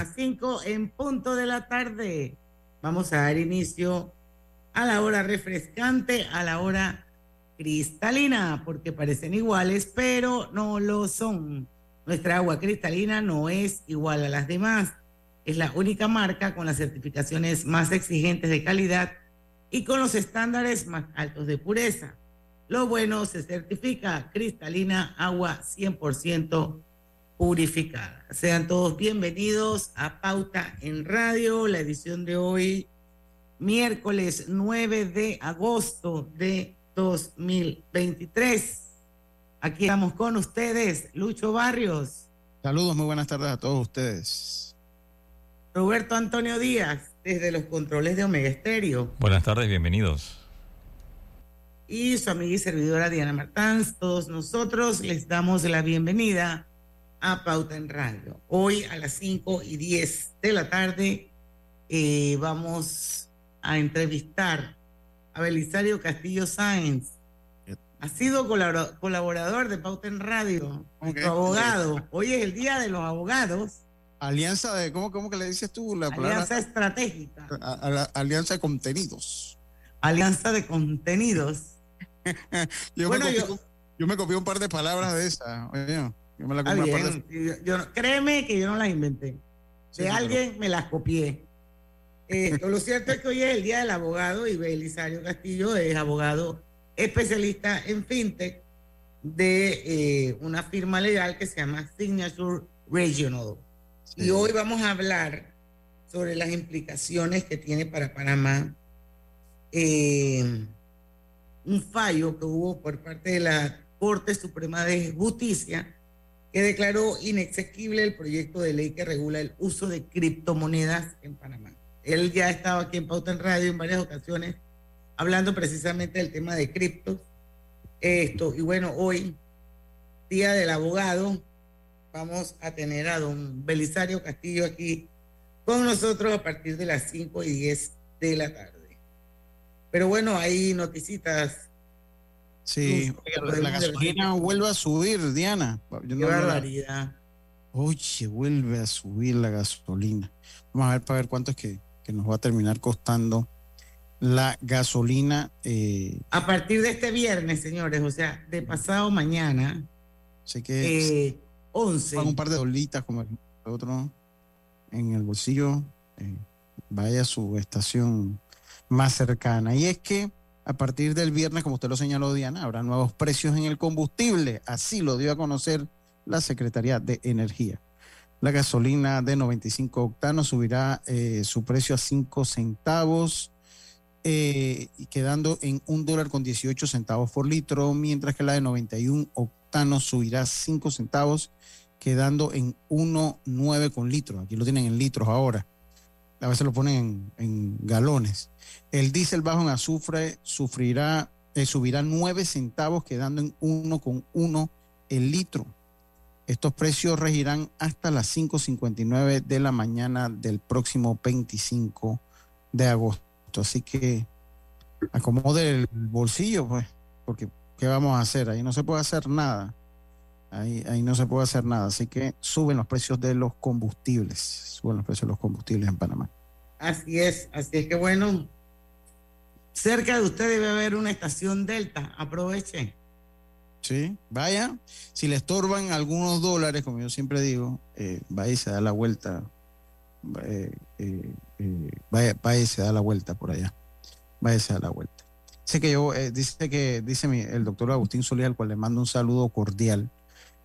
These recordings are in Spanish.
Las 5 en punto de la tarde. Vamos a dar inicio a la hora refrescante, a la hora cristalina, porque parecen iguales, pero no lo son. Nuestra agua cristalina no es igual a las demás. Es la única marca con las certificaciones más exigentes de calidad y con los estándares más altos de pureza. Lo bueno se certifica cristalina, agua 100% purificada. Sean todos bienvenidos a Pauta en Radio, la edición de hoy, miércoles 9 de agosto de 2023. Aquí estamos con ustedes, Lucho Barrios. Saludos, muy buenas tardes a todos ustedes. Roberto Antonio Díaz, desde los controles de Omega Estéreo. Buenas tardes, bienvenidos. Y su amiga y servidora Diana Martans, todos nosotros les damos la bienvenida a Pauta en Radio. Hoy a las 5 y 10 de la tarde eh, vamos a entrevistar a Belisario Castillo Sáenz. Ha sido colaborador de Pauta en Radio, nuestro abogado. Hoy es el día de los abogados. Alianza de, ¿cómo, cómo que le dices tú? La alianza estratégica. alianza de contenidos. Alianza de contenidos. yo, bueno, me copié, yo, me copié un par de palabras de esa. Oye, yo me la yo, créeme que yo no las inventé. De alguien me las copié. Eh, lo cierto es que hoy es el Día del Abogado y Belisario Castillo es abogado especialista en fintech de eh, una firma legal que se llama Signature Regional. Y hoy vamos a hablar sobre las implicaciones que tiene para Panamá eh, un fallo que hubo por parte de la Corte Suprema de Justicia que declaró inexequible el proyecto de ley que regula el uso de criptomonedas en Panamá. Él ya estaba aquí en Pauta en Radio en varias ocasiones hablando precisamente del tema de criptos. Esto, y bueno, hoy, Día del Abogado, vamos a tener a don Belisario Castillo aquí con nosotros a partir de las 5 y 10 de la tarde. Pero bueno, hay noticitas Sí, la, gasolina vuelve a subir, Diana. Qué barbaridad. Oye, vuelve a subir la gasolina. Vamos a ver para ver cuánto es que, nos va a terminar costando la gasolina. Eh, a partir de este viernes, señores, o sea, de pasado mañana. Sé que eh, 11. un par de dolitas como el otro en el bolsillo. Eh, vaya a su estación más cercana. Y es que a partir del viernes, como usted lo señaló, Diana, habrá nuevos precios en el combustible. Así lo dio a conocer la Secretaría de Energía. La gasolina de 95 octanos subirá eh, su precio a 5 centavos, eh, quedando en un dólar con 18 centavos por litro, mientras que la de 91 octanos subirá 5 centavos, quedando en 1,9 con litro. Aquí lo tienen en litros ahora. A veces lo ponen en galones. El diésel bajo en azufre sufrirá, eh, subirá 9 centavos, quedando en 1,1 el litro. Estos precios regirán hasta las 5.59 de la mañana del próximo 25 de agosto. Así que acomode el bolsillo, pues, porque ¿qué vamos a hacer? Ahí no se puede hacer nada. Ahí, ahí no se puede hacer nada. Así que suben los precios de los combustibles. Suben los precios de los combustibles en Panamá. Así es, así es que bueno, Cerca de usted debe haber una estación Delta. Aproveche. Sí, vaya. Si le estorban algunos dólares, como yo siempre digo, eh, vaya y se da la vuelta. Eh, eh, vaya, vaya y se da la vuelta por allá. Vaya y se da la vuelta. Dice que yo, dice que, dice el doctor Agustín Solís, al cual le mando un saludo cordial.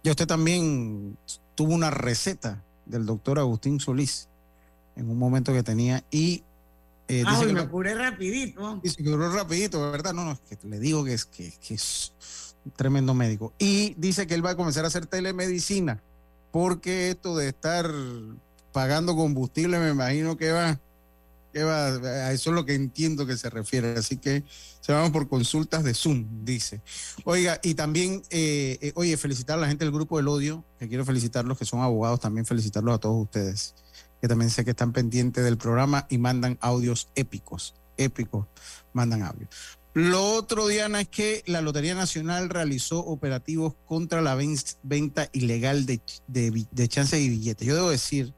Y usted también tuvo una receta del doctor Agustín Solís en un momento que tenía y eh, ah, dice que me curé rapidito. Dice que curó rapidito, ¿verdad? No, no, es que le digo que es, que, es un tremendo médico. Y dice que él va a comenzar a hacer telemedicina, porque esto de estar pagando combustible, me imagino que va, a eso es lo que entiendo que se refiere. Así que se van por consultas de Zoom, dice. Oiga, y también, eh, eh, oye, felicitar a la gente del grupo del odio, que quiero felicitarlos, que son abogados, también felicitarlos a todos ustedes que también sé que están pendientes del programa y mandan audios épicos, épicos, mandan audios. Lo otro, Diana, es que la Lotería Nacional realizó operativos contra la venta ilegal de, de, de chances y billetes. Yo debo decir,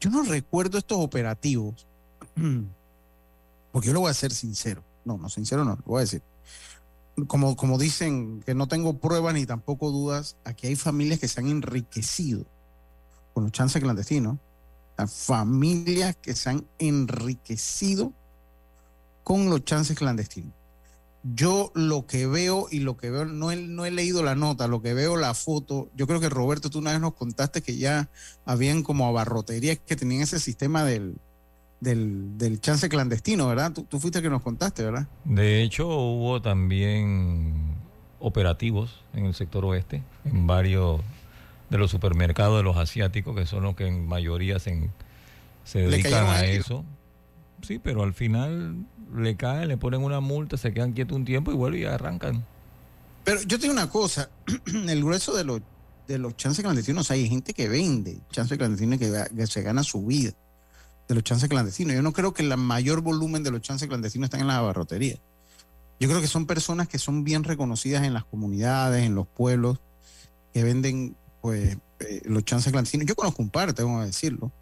yo no recuerdo estos operativos, porque yo lo voy a ser sincero. No, no, sincero no, lo voy a decir. Como, como dicen que no tengo pruebas ni tampoco dudas, aquí hay familias que se han enriquecido con los chances clandestinos. Familias que se han enriquecido con los chances clandestinos. Yo lo que veo y lo que veo, no he, no he leído la nota, lo que veo la foto, yo creo que Roberto, tú una vez nos contaste que ya habían como abarroterías que tenían ese sistema del, del, chance clandestino, ¿verdad? Tú, tú fuiste el que nos contaste, ¿verdad? De hecho, hubo también operativos en el sector oeste, en varios de los supermercados de los asiáticos, que son los que en mayoría se, se dedican a eso. Sí, pero al final le caen, le ponen una multa, se quedan quietos un tiempo y vuelven y arrancan. Pero yo tengo una cosa, el grueso de los, de los chances clandestinos, hay gente que vende chances clandestinos que, que se gana su vida de los chances clandestinos. Yo no creo que el mayor volumen de los chances clandestinos están en la abarrotería. Yo creo que son personas que son bien reconocidas en las comunidades, en los pueblos, que venden pues eh, los chances clandestinos. Yo conozco un par, tengo que decirlo.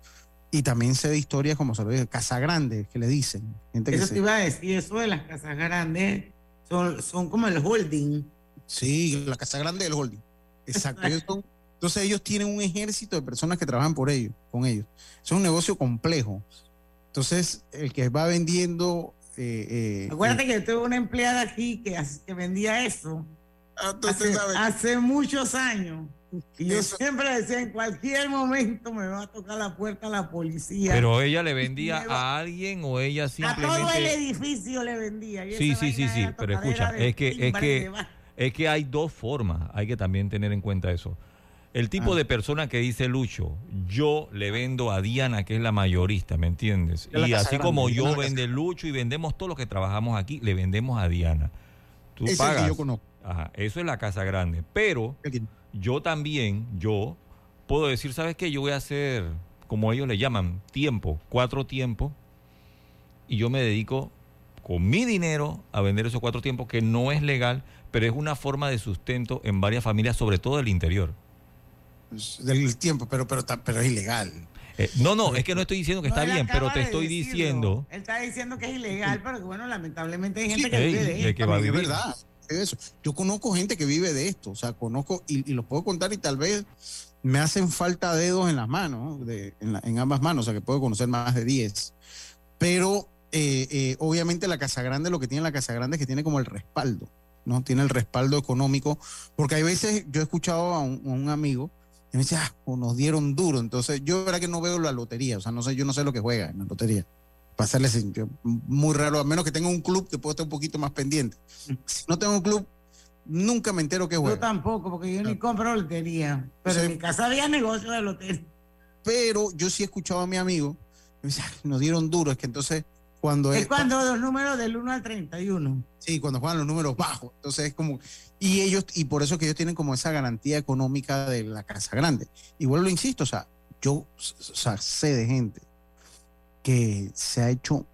Y también sé de historias como se lo dice, Casa Grande, que le dicen. eso te iba a decir, eso de las casas grandes son, son como el holding. Sí, la Casa Grande del holding. Exacto. Entonces ellos tienen un ejército de personas que trabajan por ellos, con ellos. Es un negocio complejo. Entonces, el que va vendiendo... Eh, eh Acuérdate eh, que yo tuve una empleada aquí que, que vendía eso. Ah, hace, hace muchos años. Y yo siempre decía, en cualquier momento me va a tocar la puerta la policía. Pero ella le vendía a alguien o ella simplemente... A todo el edificio le vendía. sí, sí, sí, sí, pero escucha, es que, es que, es que hay dos formas, hay que también tener en cuenta eso. El tipo ah. de persona que dice Lucho, yo le vendo a Diana, que es la mayorista, ¿me entiendes? Y así como yo vende Lucho y vendemos todos los que trabajamos aquí, le vendemos a Diana. Tú pagas. yo conozco. Ajá, eso es la casa grande. Pero yo también, yo puedo decir, ¿sabes qué? Yo voy a hacer, como ellos le llaman, tiempo, cuatro tiempos, y yo me dedico con mi dinero a vender esos cuatro tiempos, que no es legal, pero es una forma de sustento en varias familias, sobre todo del interior. Del tiempo, pero, pero, pero es ilegal. Eh, no, no, es que no estoy diciendo que está bien, pero te estoy diciendo. Él está diciendo que es ilegal, pero que bueno, lamentablemente hay gente que vive de esto. va a vivir. verdad eso. Yo conozco gente que vive de esto, o sea, conozco y, y los puedo contar y tal vez me hacen falta dedos en las manos, de, en, ambas manos, o sea, que puedo conocer más de 10. Pero eh, eh, obviamente la Casa Grande, lo que tiene la Casa Grande es que tiene como el respaldo, ¿no? Tiene el respaldo económico, porque hay veces yo he escuchado a un, amigo que me dice, ah, pues nos dieron duro, entonces yo verdad que no veo la lotería, o sea, no sé, yo no sé lo que juega en la lotería pasarle muy raro, a menos que tenga un club que pueda estar un poquito más pendiente. Mm. Si no tengo un club, nunca me entero que juega. Yo tampoco, porque yo ni compro lotería. Pero en mi casa había negocio de lotería. Pero yo sí he escuchado a mi amigo, me dice, nos dieron duro, es que entonces cuando es... cuando los números del 1 al 31. Sí, cuando juegan los números bajos. Entonces es como... Y ellos, y por eso que ellos tienen como esa garantía económica de la casa grande. Y vuelvo, insisto, o sea, yo o sea, sé de gente que se ha hecho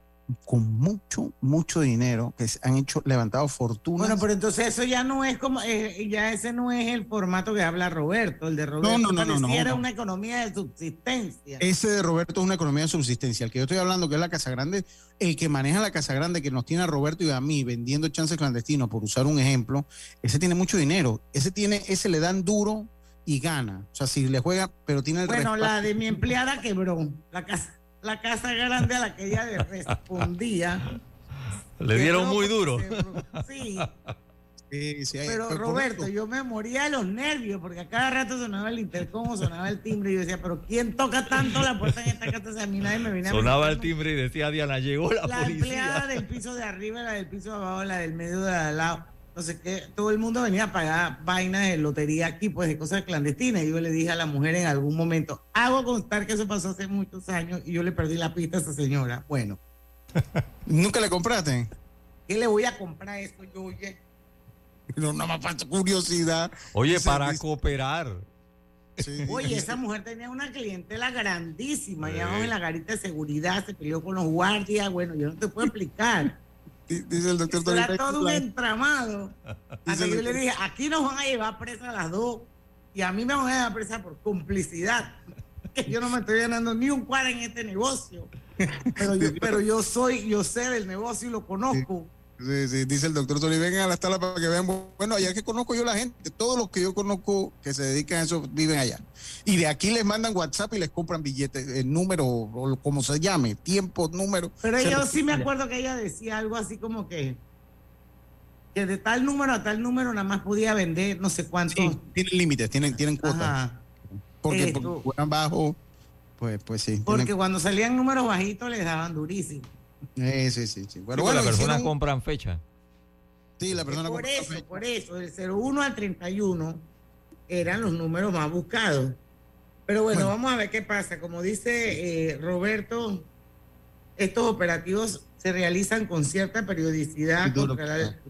con mucho, mucho dinero, que se han hecho, levantado fortunas. Bueno, pero entonces eso ya no es como, eh, ya ese no es el formato que habla Roberto, el de Roberto no, no, no, no, era una economía de subsistencia. Ese de Roberto es una economía de subsistencia, el que yo estoy hablando, que es la Casa Grande, el que maneja la Casa Grande, que nos tiene a Roberto y a mí vendiendo chances clandestinos, por usar un ejemplo, ese tiene mucho dinero, ese tiene, ese le dan duro y gana, o sea, si le juega, pero tiene el Bueno, la de mi empleada quebró, la casa la casa grande a la que ella le respondía. Le dieron muy duro. Sí. Sí, pero Roberto, yo me moría de los nervios porque a cada rato sonaba el intercom sonaba el timbre y yo decía, pero ¿quién toca tanto la puerta en esta casa? a mí nadie me viene Sonaba el timbre y decía, Diana, llegó la, policía. La empleada del piso de arriba, la del piso de abajo, la del medio de al lado. Entonces, que todo el mundo venía a pagar vainas de lotería aquí, pues de cosas clandestinas. Y yo le dije a la mujer en algún momento, hago constar que eso pasó hace muchos años y yo le perdí la pista a esa señora. Bueno. ¿Nunca le compraste? ¿Qué le voy a comprar esto yo, oye? No, nada más para curiosidad. Oye, para cooperar. Oye, esa mujer tenía una clientela grandísima, sí. en la garita de seguridad, se peleó con los guardias, bueno, yo no te puedo explicar. Dice el doctor Era todo un entramado. Hasta que yo le dije, aquí nos van a llevar presa a las dos y a mí me van a llevar presa por complicidad. que yo no me estoy ganando ni un cuadro en este negocio. Pero yo, pero yo soy, yo sé del negocio y lo conozco. Sí, sí, dice el doctor Solí, vengan a la sala para que vean. Bueno, allá que conozco yo la gente, todos los que yo conozco que se dedican a eso viven allá. Y de aquí les mandan WhatsApp y les compran billetes, el número o como se llame, tiempo, número. Pero yo sí me acuerdo que ella decía algo así como que que de tal número a tal número nada más podía vender no sé cuánto. Sí, tienen límites, tienen, tienen cuotas. Porque, porque bajo, pues, pues sí. Porque cuando salían números bajitos les daban durísimo. Sí, sí, sí. sí. Bueno, bueno, las personas compran fecha. Sí, la persona Por eso, fecha. por eso, del 01 al 31 eran los números más buscados. Pero bueno, vamos a ver qué pasa. Como dice eh, Roberto, estos operativos se realizan con cierta periodicidad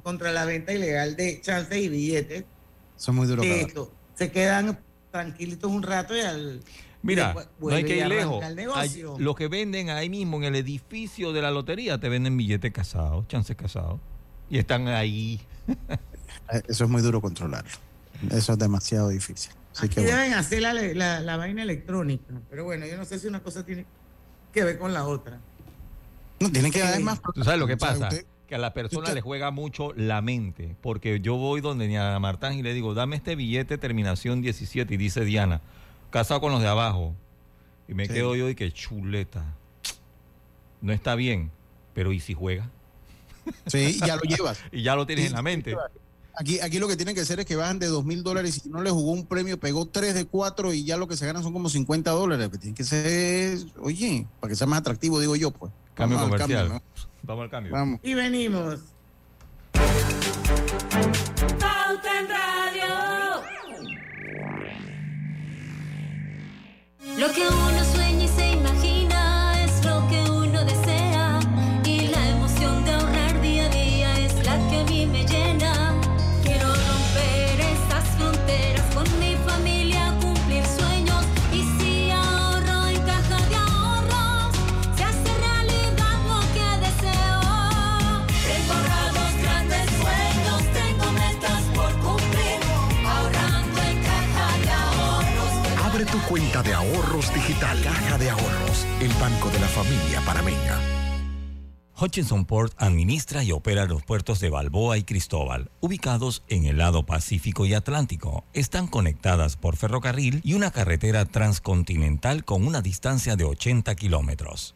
contra la, venta ilegal de chances y billetes. Son muy duros. se quedan tranquilitos un rato y al Mira, no hay que ir lejos. Lo que venden ahí mismo en el edificio de la lotería te venden billetes casados, chances casados. Y están ahí. Eh, eso es muy duro controlar. Eso es demasiado difícil. Aquí deben hacer la, la, vaina electrónica. Pero bueno, yo no sé si una cosa tiene que ver con la otra. No, tiene que haber más. ¿Tú sabes lo que pasa? que a la persona le juega mucho la mente. Porque yo voy donde ni a Martán y le digo, dame este billete terminación 17. Y dice Diana, casado con los de abajo. Y me quedo yo y que chuleta. No está bien, pero ¿y si juega? Sí, ya lo llevas. y ya lo tienes en la mente. Aquí, aquí lo que tienen que hacer es que bajan de dos mil dólares y si no le jugó un premio, pegó tres de cuatro y ya lo que se ganan son como 50 dólares. Lo que tiene que ser, oye, para que sea más atractivo, digo yo, pues. Cambio comercial. Vamos al cambio. Vamos. Y venimos. Lo que uno de ahorros digital. Caja de Ahorros, el banco de la familia panameña. Hutchinson Port administra y opera los puertos de Balboa y Cristóbal, ubicados en el lado Pacífico y Atlántico. Están conectadas por ferrocarril y una carretera transcontinental con una distancia de 80 kilómetros.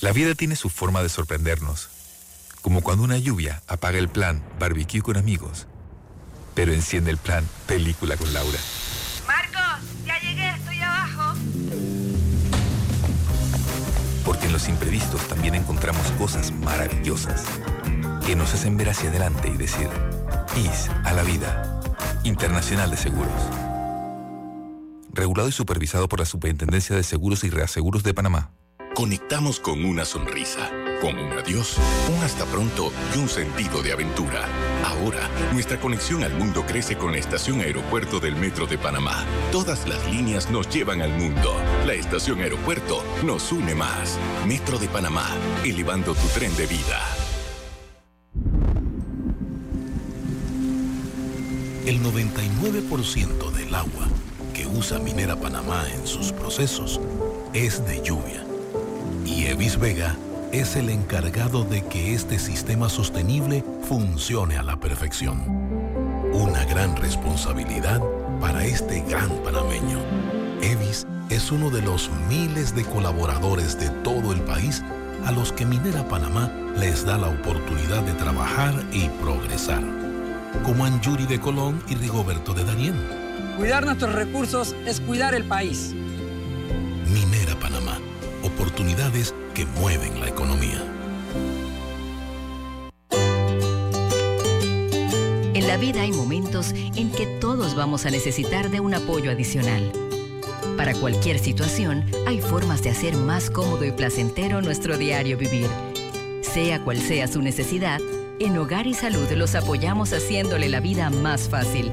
La vida tiene su forma de sorprendernos, como cuando una lluvia apaga el plan barbecue con amigos, pero enciende el plan película con Laura. Imprevistos también encontramos cosas maravillosas que nos hacen ver hacia adelante y decir, IS a la vida. Internacional de Seguros. Regulado y supervisado por la Superintendencia de Seguros y Reaseguros de Panamá. Conectamos con una sonrisa con un adiós, un hasta pronto y un sentido de aventura. Ahora, nuestra conexión al mundo crece con la estación aeropuerto del Metro de Panamá. Todas las líneas nos llevan al mundo. La estación aeropuerto nos une más. Metro de Panamá, elevando tu tren de vida. El 99% del agua que usa Minera Panamá en sus procesos es de lluvia. Y Evis Vega es el encargado de que este sistema sostenible funcione a la perfección. Una gran responsabilidad para este gran panameño. Evis es uno de los miles de colaboradores de todo el país a los que Minera Panamá les da la oportunidad de trabajar y progresar, como Anjuri de Colón y Rigoberto de Darién. Cuidar nuestros recursos es cuidar el país. Minera Panamá, oportunidades mueven la economía. En la vida hay momentos en que todos vamos a necesitar de un apoyo adicional. Para cualquier situación, hay formas de hacer más cómodo y placentero nuestro diario vivir. Sea cual sea su necesidad, en Hogar y Salud los apoyamos haciéndole la vida más fácil,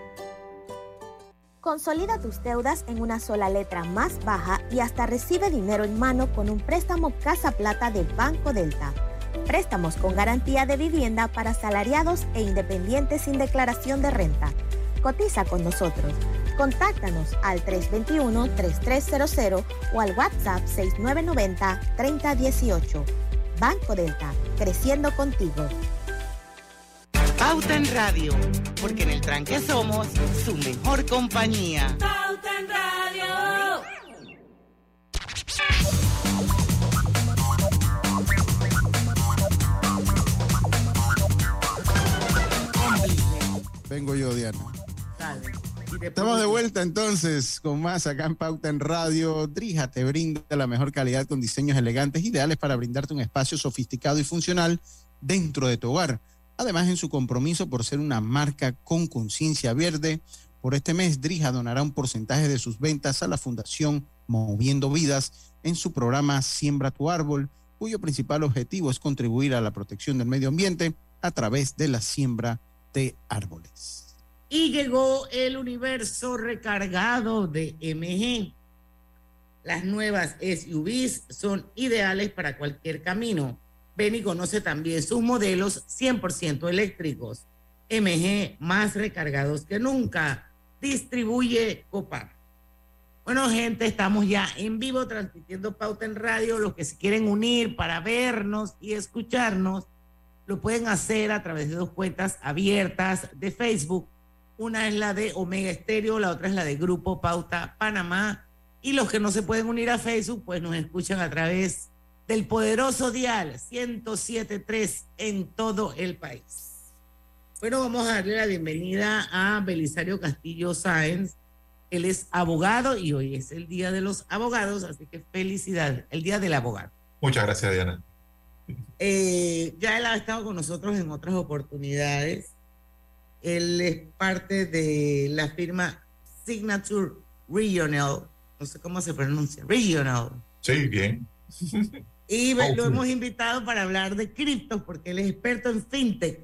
Consolida tus deudas en una sola letra más baja y hasta recibe dinero en mano con un préstamo Casa Plata de Banco Delta. Préstamos con garantía de vivienda para salariados e independientes sin declaración de renta. Cotiza con nosotros. Contáctanos al 321-3300 o al WhatsApp 6990-3018. Banco Delta, creciendo contigo. Pauta en Radio, porque en el tranque somos su mejor compañía. Pauta en Radio. Vengo yo, Diana. Estamos de vuelta entonces con más acá en Pauta en Radio. Drija te brinda la mejor calidad con diseños elegantes, ideales para brindarte un espacio sofisticado y funcional dentro de tu hogar. Además, en su compromiso por ser una marca con conciencia verde, por este mes Drija donará un porcentaje de sus ventas a la Fundación Moviendo Vidas en su programa Siembra tu Árbol, cuyo principal objetivo es contribuir a la protección del medio ambiente a través de la siembra de árboles. Y llegó el universo recargado de MG. Las nuevas SUVs son ideales para cualquier camino. Ven y conoce también sus modelos 100% eléctricos. MG más recargados que nunca. Distribuye Copar. Bueno, gente, estamos ya en vivo transmitiendo Pauta en Radio. Los que se quieren unir para vernos y escucharnos, lo pueden hacer a través de dos cuentas abiertas de Facebook. Una es la de Omega Estéreo, la otra es la de Grupo Pauta Panamá. Y los que no se pueden unir a Facebook, pues nos escuchan a través del poderoso dial 107.3 en todo el país. Bueno, vamos a darle la bienvenida a Belisario Castillo Sáenz. Él es abogado y hoy es el Día de los Abogados, así que felicidades, el Día del Abogado. Muchas gracias, Diana. Eh, ya él ha estado con nosotros en otras oportunidades. Él es parte de la firma Signature Regional, no sé cómo se pronuncia, Regional. Sí, bien. Y lo hemos invitado para hablar de criptos, porque él es experto en fintech.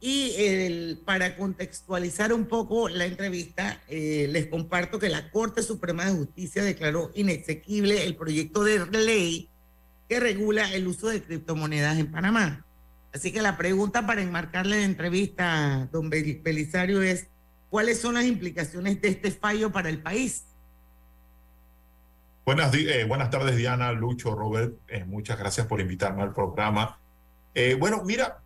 Y el, para contextualizar un poco la entrevista, eh, les comparto que la Corte Suprema de Justicia declaró inexequible el proyecto de ley que regula el uso de criptomonedas en Panamá. Así que la pregunta para enmarcarle la entrevista, don Bel- Belisario, es ¿cuáles son las implicaciones de este fallo para el país? Buenas, eh, buenas tardes, Diana, Lucho, Robert. Eh, muchas gracias por invitarme al programa. Eh, bueno, mira,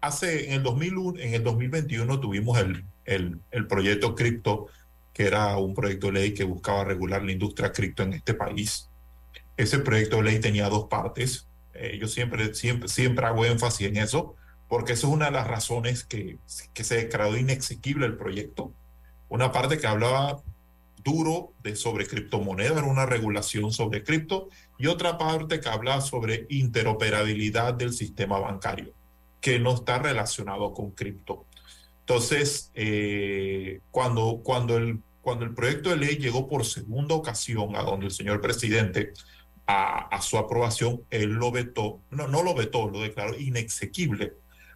hace en el 2001, en el 2021 tuvimos el, el, el proyecto Cripto, que era un proyecto ley que buscaba regular la industria cripto en este país. Ese proyecto ley tenía dos partes. Yo siempre, siempre, siempre hago énfasis en eso, porque eso es una de las razones que, que se declaró inexequible el proyecto. Una parte que hablaba duro de sobre criptomonedas, era una regulación sobre cripto, y otra parte que habla sobre interoperabilidad del sistema bancario, que no está relacionado con cripto. Entonces, eh, cuando, cuando, el, cuando el proyecto de ley llegó por segunda ocasión a donde el señor presidente, a, su aprobación, él lo vetó, no, no lo vetó, lo declaró inexequible,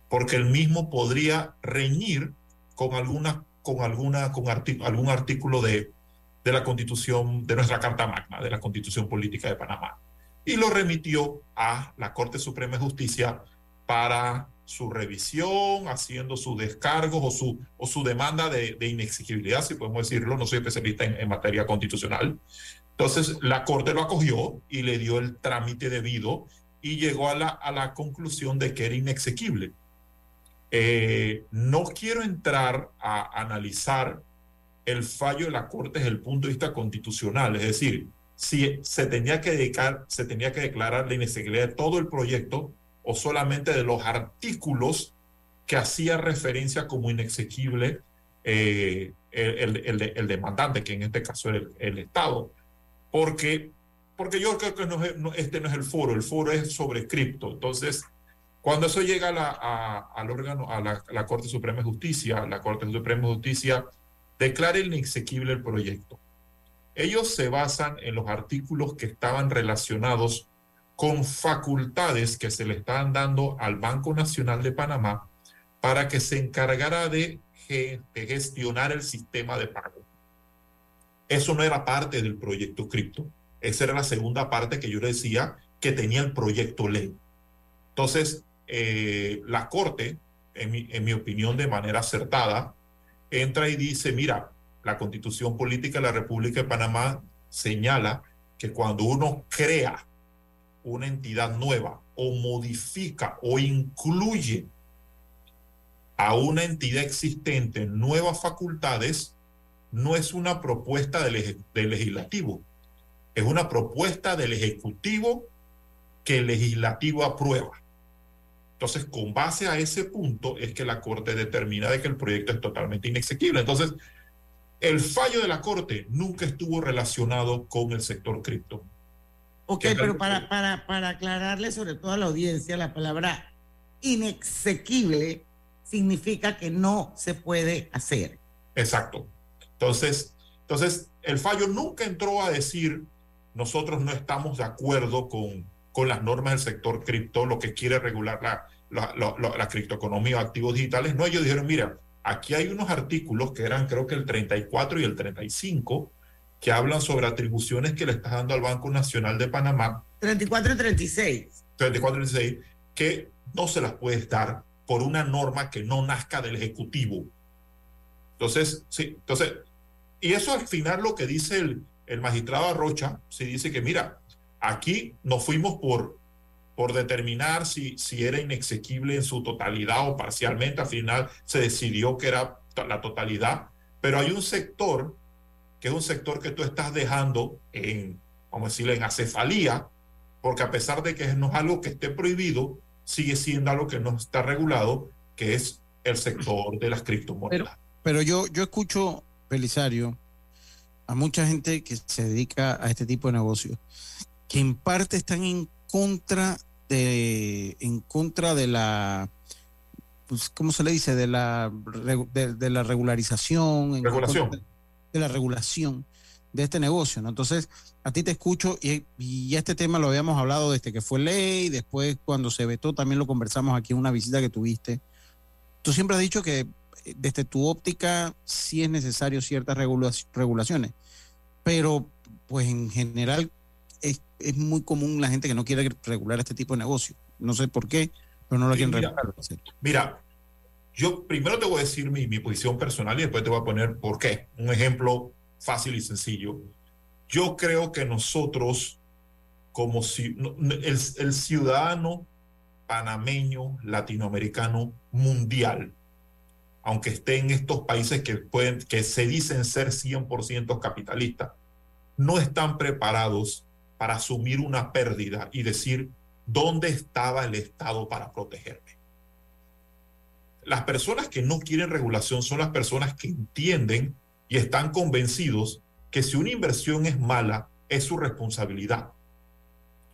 porque el mismo podría reñir con alguna, con alguna, con algún artículo de, de la constitución, de nuestra Carta Magna, de la Constitución Política de Panamá. Y lo remitió a la Corte Suprema de Justicia para su revisión, haciendo sus descargos o su, o su demanda de, de inexigibilidad, si podemos decirlo. No soy especialista en, en materia constitucional. Entonces, la Corte lo acogió y le dio el trámite debido y llegó a la, a la conclusión de que era inexequible. Eh, no quiero entrar a analizar el fallo de la Corte desde el punto de vista constitucional, es decir, si se tenía que dedicar, se tenía que declarar la inexigibilidad de todo el proyecto o solamente de los artículos que hacía referencia como inexequible eh, el, el, demandante, que en este caso era el, Estado, porque, porque yo creo que no es- este no es el foro, el foro es sobre cripto, entonces Cuando eso llega a al órgano, a la, la, Corte Suprema de Justicia, la Corte Suprema de Justicia declara inexequible el proyecto. Ellos se basan en los artículos que estaban relacionados con facultades que se le estaban dando al Banco Nacional de Panamá para que se encargara de, gestionar el sistema de pago. Eso no era parte del proyecto cripto. Esa era la segunda parte que yo decía que tenía el proyecto ley. Entonces, eh, la Corte, en mi opinión de manera acertada, entra y dice, mira, la constitución política de la República de Panamá señala que cuando uno crea una entidad nueva o modifica o incluye a una entidad existente nuevas facultades, no es una propuesta del, del legislativo, es una propuesta del ejecutivo que el legislativo aprueba. Entonces, con base a ese punto es que la Corte determina de que el proyecto es totalmente inexequible. Entonces, el fallo de la Corte nunca estuvo relacionado con el sector cripto. Ok, pero para, para, para aclararle sobre todo a la audiencia, la palabra inexequible significa que no se puede hacer. Exacto. Entonces, entonces el fallo nunca entró a decir nosotros no estamos de acuerdo con con las normas del sector cripto, lo que quiere regular la, la, la, la criptoeconomía o activos digitales. No, ellos dijeron, mira, aquí hay unos artículos que eran creo que el 34 y el 35 que hablan sobre atribuciones que le está dando al Banco Nacional de Panamá. 34 y 36. 34 y 36, que no se las puedes dar por una norma que no nazca del Ejecutivo. Entonces, sí, entonces, y eso al final lo que dice el, el magistrado Arrocha, se dice que, mira, Aquí nos fuimos por, por determinar si, si era inexequible en su totalidad o parcialmente. Al final se decidió que era la totalidad. Pero hay un sector, que es un sector que tú estás dejando en, vamos a decirle, en acefalía, porque a pesar de que no es algo que esté prohibido, sigue siendo algo que no está regulado, que es el sector de las criptomonedas. Pero, pero yo, yo escucho, Belisario, a mucha gente que se dedica a este tipo de negocios que en parte están en contra de, en contra de la, pues, ¿cómo se le dice? De la, de, de la regularización. En regulación. De, de, la regulación de este negocio, ¿no? Entonces, a ti te escucho y, y este tema lo habíamos hablado desde que fue ley, después cuando se vetó también lo conversamos aquí en una visita que tuviste. Tú siempre has dicho que desde tu óptica sí es necesario ciertas regula regulaciones, pero pues en general es, muy común la gente que no quiere regular este tipo de negocio. No sé por qué, pero no lo quieren mira, regular. Mira, yo primero te voy a decir mi, mi, posición personal y después te voy a poner por qué. Un ejemplo fácil y sencillo. Yo creo que nosotros, como si el, el ciudadano panameño, latinoamericano, mundial, aunque esté en estos países que, pueden, que se dicen ser 100% capitalistas, no están preparados para asumir una pérdida y decir, ¿dónde estaba el Estado para protegerme? Las personas que no quieren regulación son las personas que entienden y están convencidos que si una inversión es mala, es su responsabilidad.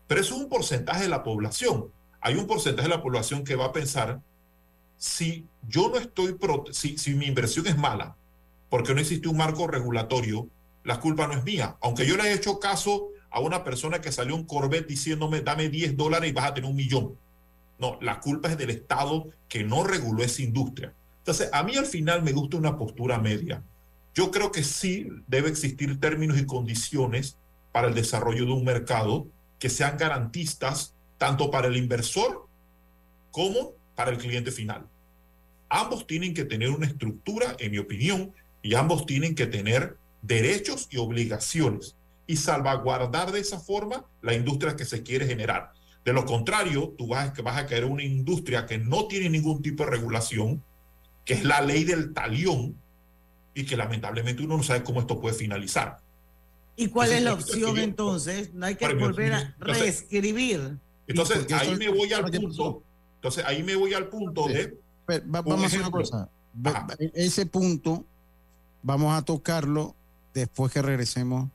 Pero eso es un porcentaje de la población. Hay un porcentaje de la población que va a pensar, si yo no estoy, si, si mi inversión es mala, porque no existe un marco regulatorio, la culpa no es mía. Aunque yo le haya hecho caso a una persona que salió un Corvette diciéndome, dame 10 dólares y vas a tener un millón. No, la culpa es del Estado que no reguló esa industria. Entonces, a mí al final me gusta una postura media. Yo creo que sí debe existir términos y condiciones para el desarrollo de un mercado que sean garantistas tanto para el inversor como para el cliente final. Ambos tienen que tener una estructura, en mi opinión, y ambos tienen que tener derechos y obligaciones y salvaguardar de esa forma la industria que se quiere generar. De lo contrario, tú vas, vas a caer una industria que no tiene ningún tipo de regulación, que es la ley del talión, y que lamentablemente uno no sabe cómo esto puede finalizar. ¿Y cuál entonces, es la opción entonces? No hay que volver a reescribir. Entonces, ahí me voy al punto. Entonces, ahí me voy al punto de. Pero, vamos a hacer una cosa. Ajá. Ese punto vamos a tocarlo después que regresemos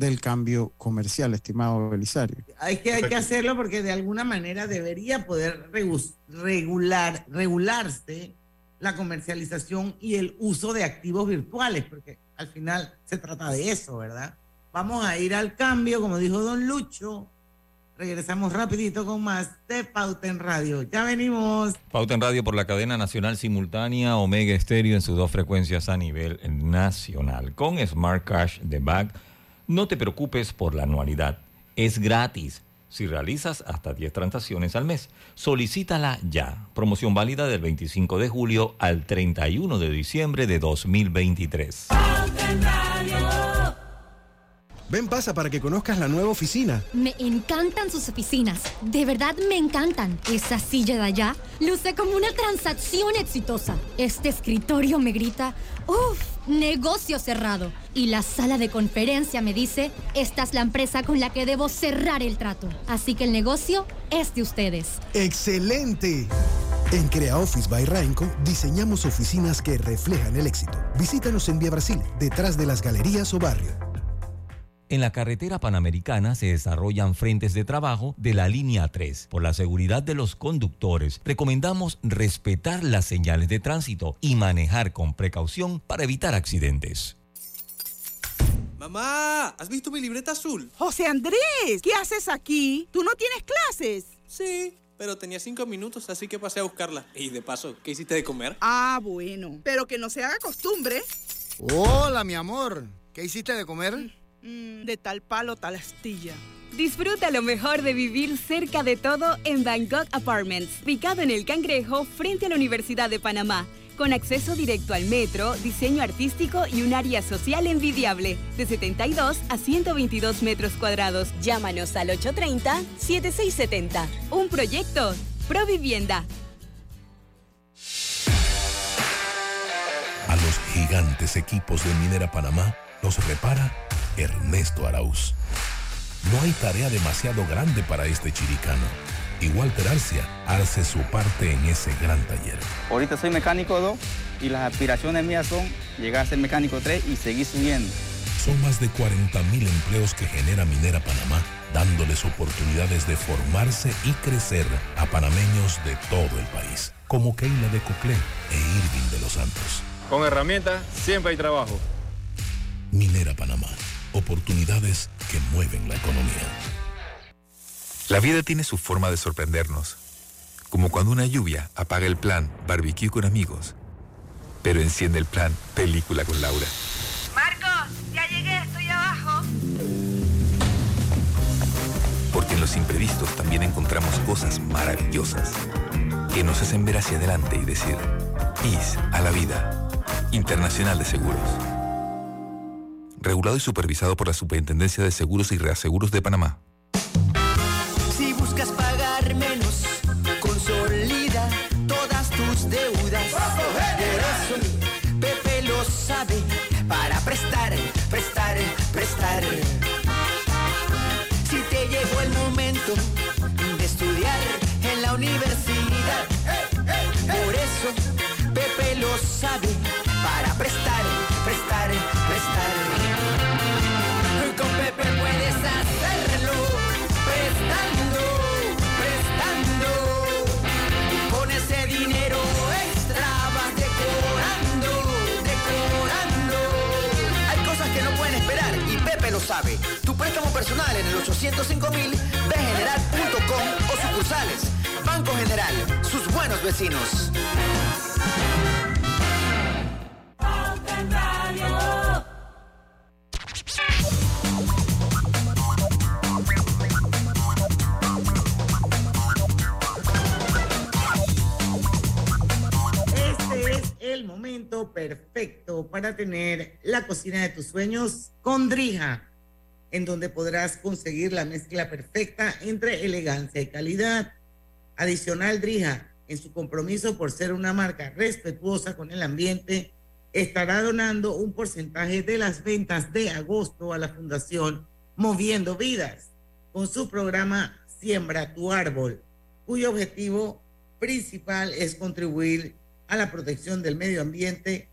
del cambio comercial, estimado Belisario. Hay que, hay que hacerlo porque de alguna manera debería poder regular, regularse la comercialización y el uso de activos virtuales, porque al final se trata de eso, ¿verdad? Vamos a ir al cambio, como dijo don Lucho. Regresamos rapidito con más de Pauta en Radio. Ya venimos. Pauta en Radio por la cadena nacional simultánea Omega Estéreo en sus dos frecuencias a nivel nacional. Con Smart Cash de Back, no te preocupes por la anualidad. Es gratis si realizas hasta 10 transacciones al mes. Solicítala ya. Promoción válida del 25 de julio al 31 de diciembre de 2023. Ven, pasa para que conozcas la nueva oficina. Me encantan sus oficinas. De verdad me encantan. Esa silla de allá luce como una transacción exitosa. Este escritorio me grita, ¡Uf! Negocio cerrado. Y la sala de conferencia me dice, esta es la empresa con la que debo cerrar el trato. Así que el negocio es de ustedes. ¡Excelente! En Crea Office by Rainco diseñamos oficinas que reflejan el éxito. Visítanos en Vía Brasil, detrás de las galerías o barrio. En la carretera panamericana se desarrollan frentes de trabajo de la línea 3. Por la seguridad de los conductores, recomendamos respetar las señales de tránsito y manejar con precaución para evitar accidentes. Mamá, ¿has visto mi libreta azul? José Andrés, ¿qué haces aquí? ¿Tú no tienes clases? Sí, pero tenía cinco minutos, así que pasé a buscarla. Y de paso, ¿qué hiciste de comer? Ah, bueno, pero que no se haga costumbre. Hola, mi amor. ¿Qué hiciste de comer? Mm, de tal palo, tal astilla. Disfruta lo mejor de vivir cerca de todo en Bangkok Apartments, ubicado en el Cangrejo frente a la Universidad de Panamá, con acceso directo al metro, diseño artístico y un área social envidiable, de 72 a 122 metros cuadrados. Llámanos al 830-7670. Un proyecto, Provivienda. A los gigantes equipos de Minera Panamá los repara Ernesto Arauz. No hay tarea demasiado grande para este chiricano. Y Walter Arcia hace su parte en ese gran taller. Ahorita soy mecánico 2 y las aspiraciones mías son llegar a ser mecánico 3 y seguir subiendo. Son más de 40 mil empleos que genera Minera Panamá, dándoles oportunidades de formarse y crecer a panameños de todo el país, como Keila de Coclé e Irving de los Santos. Con herramientas siempre hay trabajo. Minera Panamá oportunidades que mueven la economía. La vida tiene su forma de sorprendernos, como cuando una lluvia apaga el plan barbecue con amigos, pero enciende el plan película con Laura. Marcos, ya llegué, estoy abajo. Porque en los imprevistos también encontramos cosas maravillosas que nos hacen ver hacia adelante y decir, IS a la vida, Internacional de Seguros regulado y supervisado por la Superintendencia de Seguros y Reaseguros de Panamá. Si buscas pagar menos, consolida todas tus deudas. Pepe lo sabe, para prestar, prestar, prestar. Tu préstamo personal en el 805 mil, general.com o sucursales. Banco General, sus buenos vecinos. Este es el momento perfecto para tener la cocina de tus sueños con Drija, en donde podrás conseguir la mezcla perfecta entre elegancia y calidad. Adicional, Drija, en su compromiso por ser una marca respetuosa con el ambiente, estará donando un porcentaje de las ventas de agosto a la Fundación Moviendo Vidas con su programa Siembra tu Árbol, cuyo objetivo principal es contribuir a la protección del medio ambiente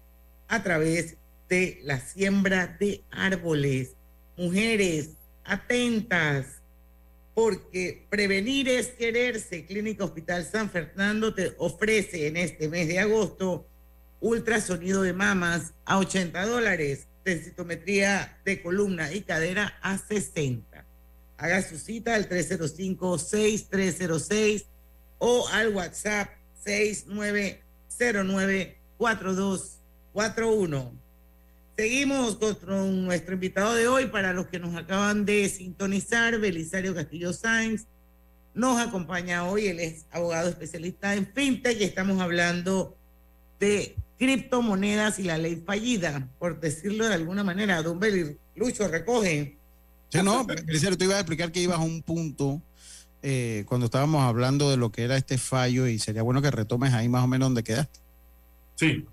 a través de la siembra de árboles. Mujeres, atentas, porque prevenir es quererse. Clínica Hospital San Fernando te ofrece en este mes de agosto ultrasonido de mamas a 80 dólares, densitometría de columna y cadera a 60. Haga su cita al 305-6306 o al WhatsApp 6909-4241. Seguimos con nuestro invitado de hoy. Para los que nos acaban de sintonizar, Belisario Castillo Sáenz nos acompaña hoy. Él es abogado especialista en fintech y estamos hablando de criptomonedas y la ley fallida, por decirlo de alguna manera. Don Beli, Lucho, recoge. Sí, no, Belisario, te iba a explicar que ibas a un punto eh, cuando estábamos hablando de lo que era este fallo y sería bueno que retomes ahí más o menos donde quedaste. Sí.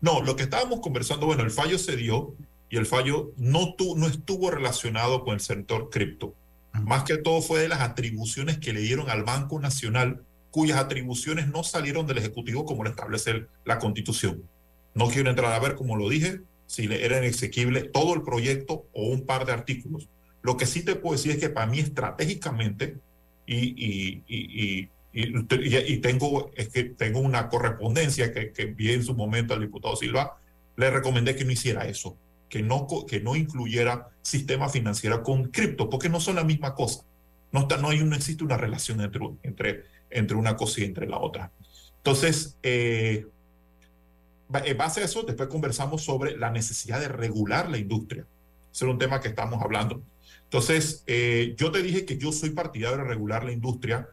No, lo que estábamos conversando, bueno, el fallo se dio y el fallo no, tu, no estuvo relacionado con el sector cripto. Más que todo fue de las atribuciones que le dieron al Banco Nacional, cuyas atribuciones no salieron del Ejecutivo como lo establece la Constitución. No quiero entrar a ver, como lo dije, si le era exequible todo el proyecto o un par de artículos. Lo que sí te puedo decir es que para mí estratégicamente, y, y, y, y, tengo, es que tengo una correspondencia que, que en su momento al diputado Silva, le recomendé que no hiciera eso, que no, que no incluyera sistema financiero con cripto, porque no son la misma cosa. No, está, no, hay, no existe una relación entre, entre, entre una cosa y entre la otra. Entonces, eh, en base a eso, después conversamos sobre la necesidad de regular la industria. Ese era un tema que estamos hablando. Entonces, eh, yo te dije que yo soy partidario de regular la industria.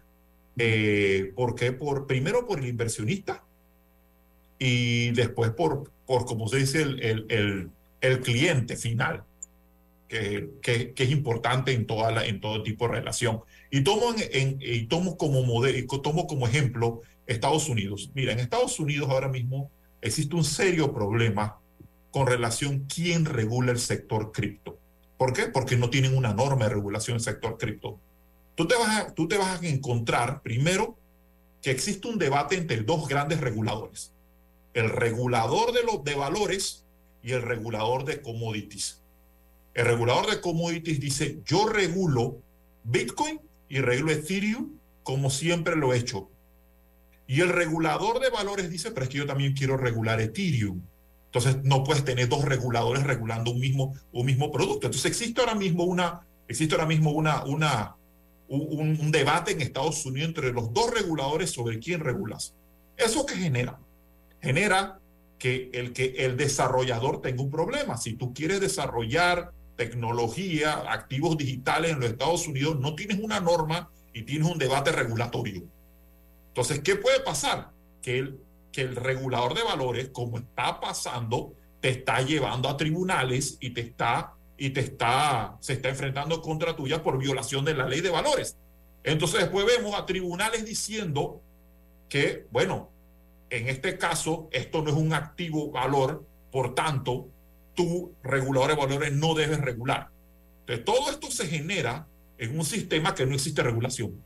Eh, ¿Por qué? Por, primero por el inversionista y después por, por como se dice, el, el, el, el cliente final, que, que, que, es importante en, toda la, en todo tipo de relación. Y tomo, en, en, y tomo, como modelo, tomo como ejemplo Estados Unidos. Mira, en Estados Unidos ahora mismo existe un serio problema con relación a quién regula el sector cripto. ¿Por qué? Porque no tienen una norma de regulación del sector cripto. Tú te, vas a, tú te vas a encontrar, primero, que existe un debate entre dos grandes reguladores. El regulador de los de valores y el regulador de commodities. El regulador de commodities dice, yo regulo Bitcoin y regulo Ethereum como siempre lo he hecho. Y el regulador de valores dice, pero es que yo también quiero regular Ethereum. Entonces no puedes tener dos reguladores regulando un mismo, un mismo producto. Entonces existe ahora mismo una, existe ahora mismo una, una, un, debate en Estados Unidos entre los dos reguladores sobre quién regulas. ¿Eso qué genera? Genera que el, que el desarrollador tenga un problema. Si tú quieres desarrollar tecnología, activos digitales en los Estados Unidos, no tienes una norma y tienes un debate regulatorio. Entonces, ¿qué puede pasar? Que el, que el regulador de valores, como está pasando, te está llevando a tribunales y te está y te está se está enfrentando contra tuya por violación de la ley de valores. Entonces después vemos a tribunales diciendo que, bueno, en este caso esto no es un activo valor, por tanto, tú regulador de valores no debes regular. Entonces todo esto se genera en un sistema que no existe regulación.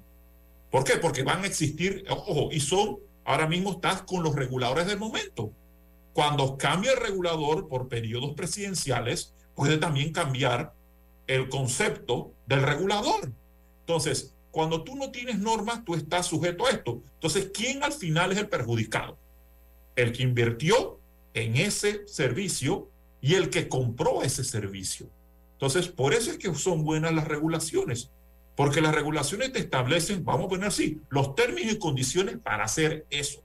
¿Por qué? Porque van a existir, ojo, y son Ahora mismo estás con los reguladores del momento. Cuando cambia el regulador por periodos presidenciales, puede también cambiar el concepto del regulador. Entonces, cuando tú no tienes normas, tú estás sujeto a esto. Entonces, ¿quién al final es el perjudicado? El que invirtió en ese servicio y el que compró ese servicio. Entonces, por eso es que son buenas las regulaciones. Porque las regulaciones te establecen, vamos a poner así, los términos y condiciones para hacer eso.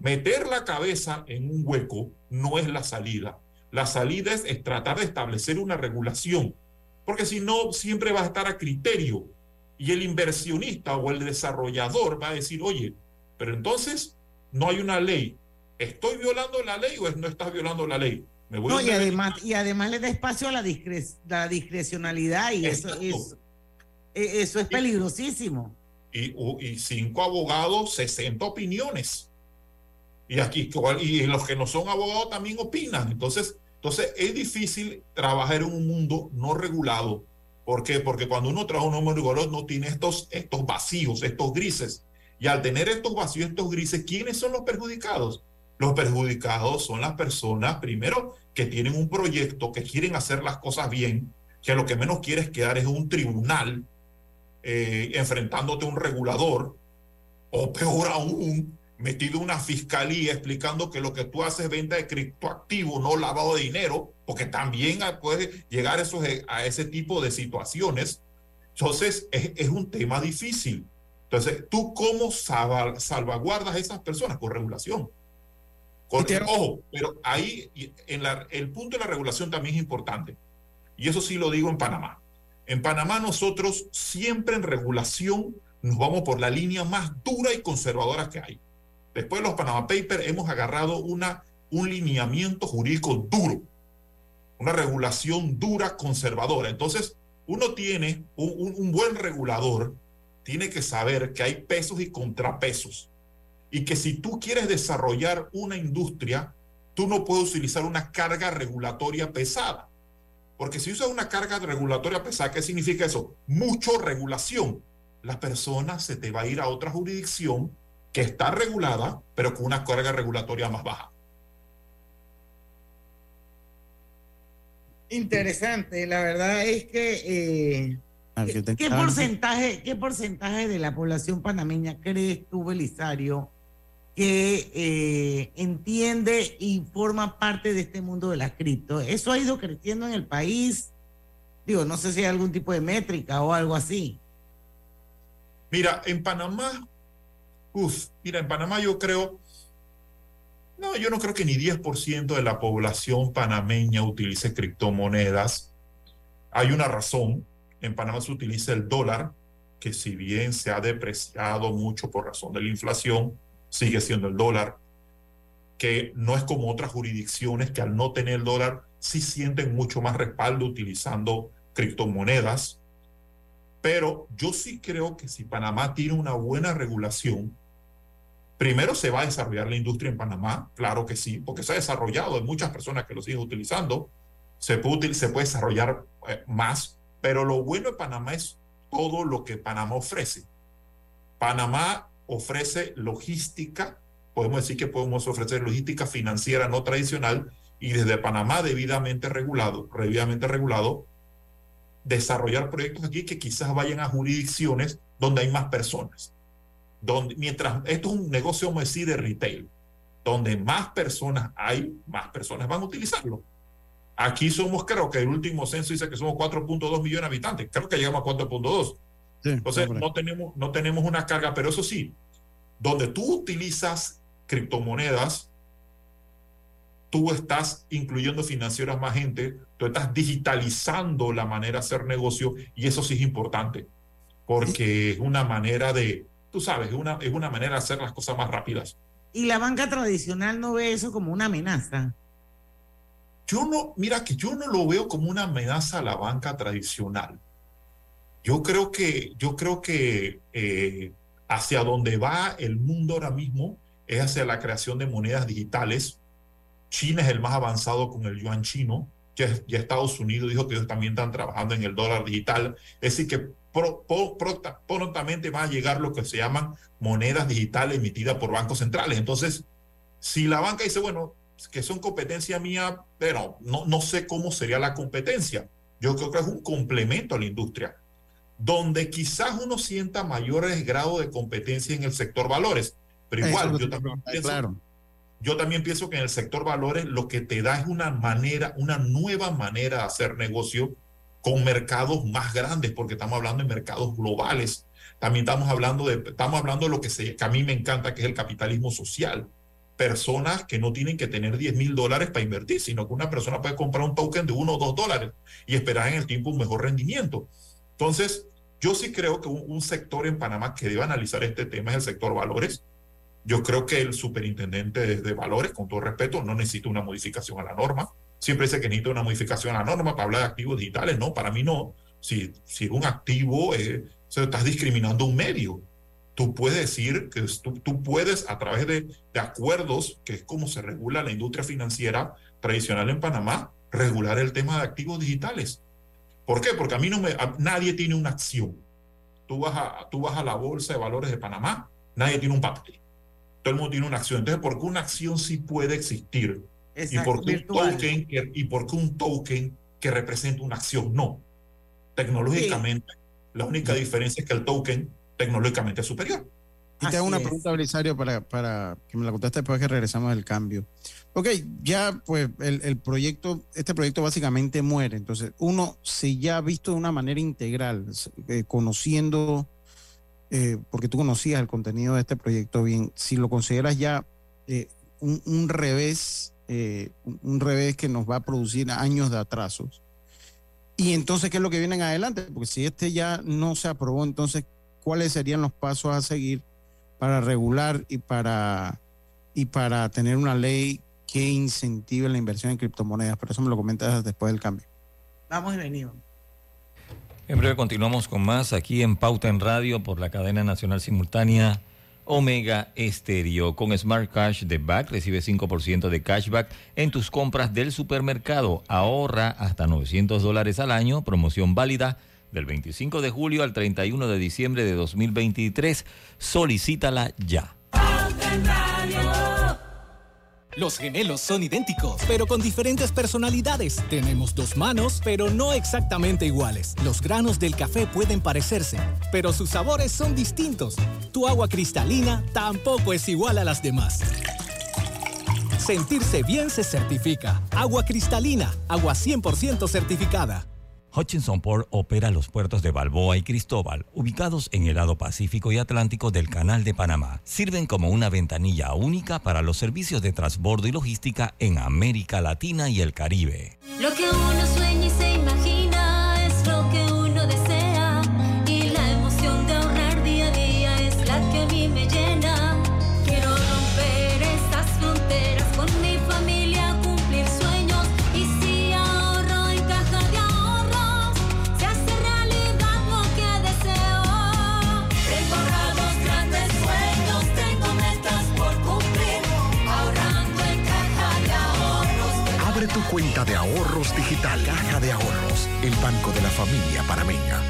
Meter la cabeza en un hueco no es la salida. La salida es, es tratar de establecer una regulación, porque si no, siempre va a estar a criterio. Y el inversionista o el desarrollador va a decir, oye, pero entonces no hay una ley. ¿Estoy violando la ley o no estás violando la ley? Me voy no, y, además, y además le da espacio a la, discre la discrecionalidad y Exacto. eso es eso es peligrosísimo. Y, y, cinco abogados, 60 opiniones. Y aquí, y los que no son abogados también opinan. Entonces, entonces es difícil trabajar en un mundo no regulado. ¿Por qué? Porque cuando uno trabaja en un mundo regulado no tiene estos, estos vacíos, estos grises. Y al tener estos vacíos, estos grises, ¿quiénes son los perjudicados? Los perjudicados son las personas, primero, que tienen un proyecto, que quieren hacer las cosas bien, que lo que menos quieres quedar es un tribunal eh, enfrentándote a un regulador, o peor aún, metido una fiscalía explicando que lo que tú haces es venta de criptoactivos, no lavado de dinero, porque también puede llegar esos, a ese tipo de situaciones. Entonces, es, es un tema difícil. Entonces, ¿tú cómo salvaguardas a esas personas? Con regulación. Con, ojo, pero ahí en la, el punto de la regulación también es importante. Y eso sí lo digo en Panamá. En Panamá nosotros siempre en regulación nos vamos por la línea más dura y conservadora que hay. Después de los Panama Papers hemos agarrado una, un lineamiento jurídico duro, una regulación dura, conservadora. Entonces, uno tiene un, un buen regulador, tiene que saber que hay pesos y contrapesos. Y que si tú quieres desarrollar una industria, tú no puedes utilizar una carga regulatoria pesada. Porque si usas una carga regulatoria pesada, ¿qué significa eso? Mucho regulación. La persona se te va a ir a otra jurisdicción que está regulada, pero con una carga regulatoria más baja. Interesante, la verdad es que eh, ¿qué, porcentaje, ¿qué porcentaje de la población panameña crees tú, Belisario, que eh, entiende y forma parte de este mundo de las cripto? ¿Eso ha ido creciendo en el país? Digo, no sé si hay algún tipo de métrica o algo así. Mira, en Panamá, uff, mira, en Panamá yo creo, no, yo no creo que ni 10% de la población panameña utilice criptomonedas. Hay una razón, en Panamá se utiliza el dólar, que si bien se ha depreciado mucho por razón de la inflación, sigue siendo el dólar, que no es como otras jurisdicciones que al no tener el dólar sí sienten mucho más respaldo utilizando criptomonedas. Pero yo sí creo que si Panamá tiene una buena regulación, primero se va a desarrollar la industria en Panamá, claro que sí, porque se ha desarrollado, hay muchas personas que lo siguen utilizando, se puede, desarrollar eh, más pero lo bueno de Panamá es todo lo que Panamá ofrece. Panamá ofrece logística, podemos decir que podemos ofrecer logística financiera no tradicional y desde Panamá debidamente regulado, debidamente regulado, desarrollar proyectos aquí que quizás vayan a jurisdicciones donde hay más personas. Donde, mientras esto es un negocio, vamos a decir, de retail, donde más personas hay, más personas van a utilizarlo. Aquí somos, creo que el último censo dice que somos 4.2 millones de habitantes. Creo que llegamos a 4.2. Entonces, no tenemos, no tenemos una carga, pero eso sí, donde tú utilizas criptomonedas, tú estás incluyendo financieras más gente, tú estás digitalizando la manera de hacer negocio y eso sí es importante, porque es una manera de, tú sabes, es una, es una manera de hacer las cosas más rápidas. Y la banca tradicional no ve eso como una amenaza. Yo no, mira que yo no lo veo como una amenaza a la banca tradicional. Yo creo que, yo creo que eh, hacia donde va el mundo ahora mismo es hacia la creación de monedas digitales. China es el más avanzado con el yuan chino. Ya, Estados Unidos dijo que ellos también están trabajando en el dólar digital. Es decir, que prontamente va a llegar lo que se llaman monedas digitales emitidas por bancos centrales. Entonces, si la banca dice, bueno, que son competencia mía, pero no, no sé cómo sería la competencia. Yo creo que es un complemento a la industria, donde quizás uno sienta mayores grados de competencia en el sector valores, pero igual yo también, pienso, yo también pienso que en el sector valores lo que te da es una manera, una nueva manera de hacer negocio con mercados más grandes, porque estamos hablando de mercados globales. También estamos hablando de, estamos hablando de lo que, se, que a mí me encanta, que es el capitalismo social personas que no tienen que tener 10 mil dólares para invertir, sino que una persona puede comprar un token de 1 o 2 dólares y esperar en el tiempo un mejor rendimiento. Entonces, yo sí creo que un, sector en Panamá que debe analizar este tema es el sector valores. Yo creo que el superintendente de, valores, con todo respeto, no necesita una modificación a la norma. Siempre dice que necesita una modificación a la norma para hablar de activos digitales. No, para mí no. Si, si un activo, eh, se estás discriminando un medio tú puedes decir que tú, puedes a través de, acuerdos, que es como se regula la industria financiera tradicional en Panamá, regular el tema de activos digitales. ¿Por qué? Porque a mí no me, nadie tiene una acción. Tú vas, a, tú vas a la bolsa de valores de Panamá, nadie tiene un papel. Todo el mundo tiene una acción. Entonces, ¿por qué una acción sí puede existir? ¿Y por, qué un token que, ¿Y por qué un token que representa una acción no? Tecnológicamente, la única diferencia es que el token tecnológicamente es superior. Y te hago una pregunta, Belisario, para, para que me la conteste después que regresamos del cambio. Ok, ya pues el, el, proyecto, este proyecto básicamente muere. Entonces, uno, si ya ha visto de una manera integral, eh, conociendo, eh, porque tú conocías el contenido de este proyecto bien, si lo consideras ya eh, un, un, revés, un revés que nos va a producir años de atrasos. Y entonces, ¿qué es lo que viene en adelante? Porque si este ya no se aprobó, entonces, ¿cuáles serían los pasos a seguir? para regular y para, y para tener una ley que incentive la inversión en criptomonedas. Por eso me lo comentas después del cambio. Vamos y venimos. En breve continuamos con más aquí en Pauta en Radio por la cadena nacional simultánea Omega Estéreo. Con Smart Cash de Back recibe 5% de cashback en tus compras del supermercado. Ahorra hasta 900 dólares al año. Promoción válida del 25 de julio al 31 de diciembre de 2023. Solicítala ya. Los gemelos son idénticos, pero con diferentes personalidades. Tenemos dos manos, pero no exactamente iguales. Los granos del café pueden parecerse, pero sus sabores son distintos. Tu agua cristalina tampoco es igual a las demás. Sentirse bien se certifica. Agua cristalina, agua 100% certificada. Hutchinson Port opera los puertos de Balboa y Cristóbal, ubicados en el lado Pacífico y Atlántico del Canal de Panamá. Sirven como una ventanilla única para los servicios de transbordo y logística en América Latina y el Caribe. Ahorros digital. Caja de Ahorros, el banco de la familia panameña.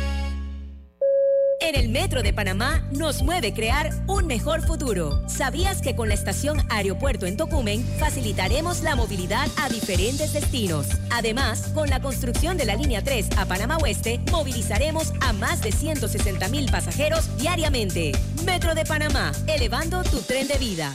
En el Metro de Panamá nos mueve crear un mejor futuro. ¿Sabías que con la estación Aeropuerto en Tocumen facilitaremos la movilidad a diferentes destinos? Además, con la construcción de la línea 3 a Panamá Oeste, movilizaremos a más de 160 mil pasajeros diariamente. Metro de Panamá, elevando tu tren de vida.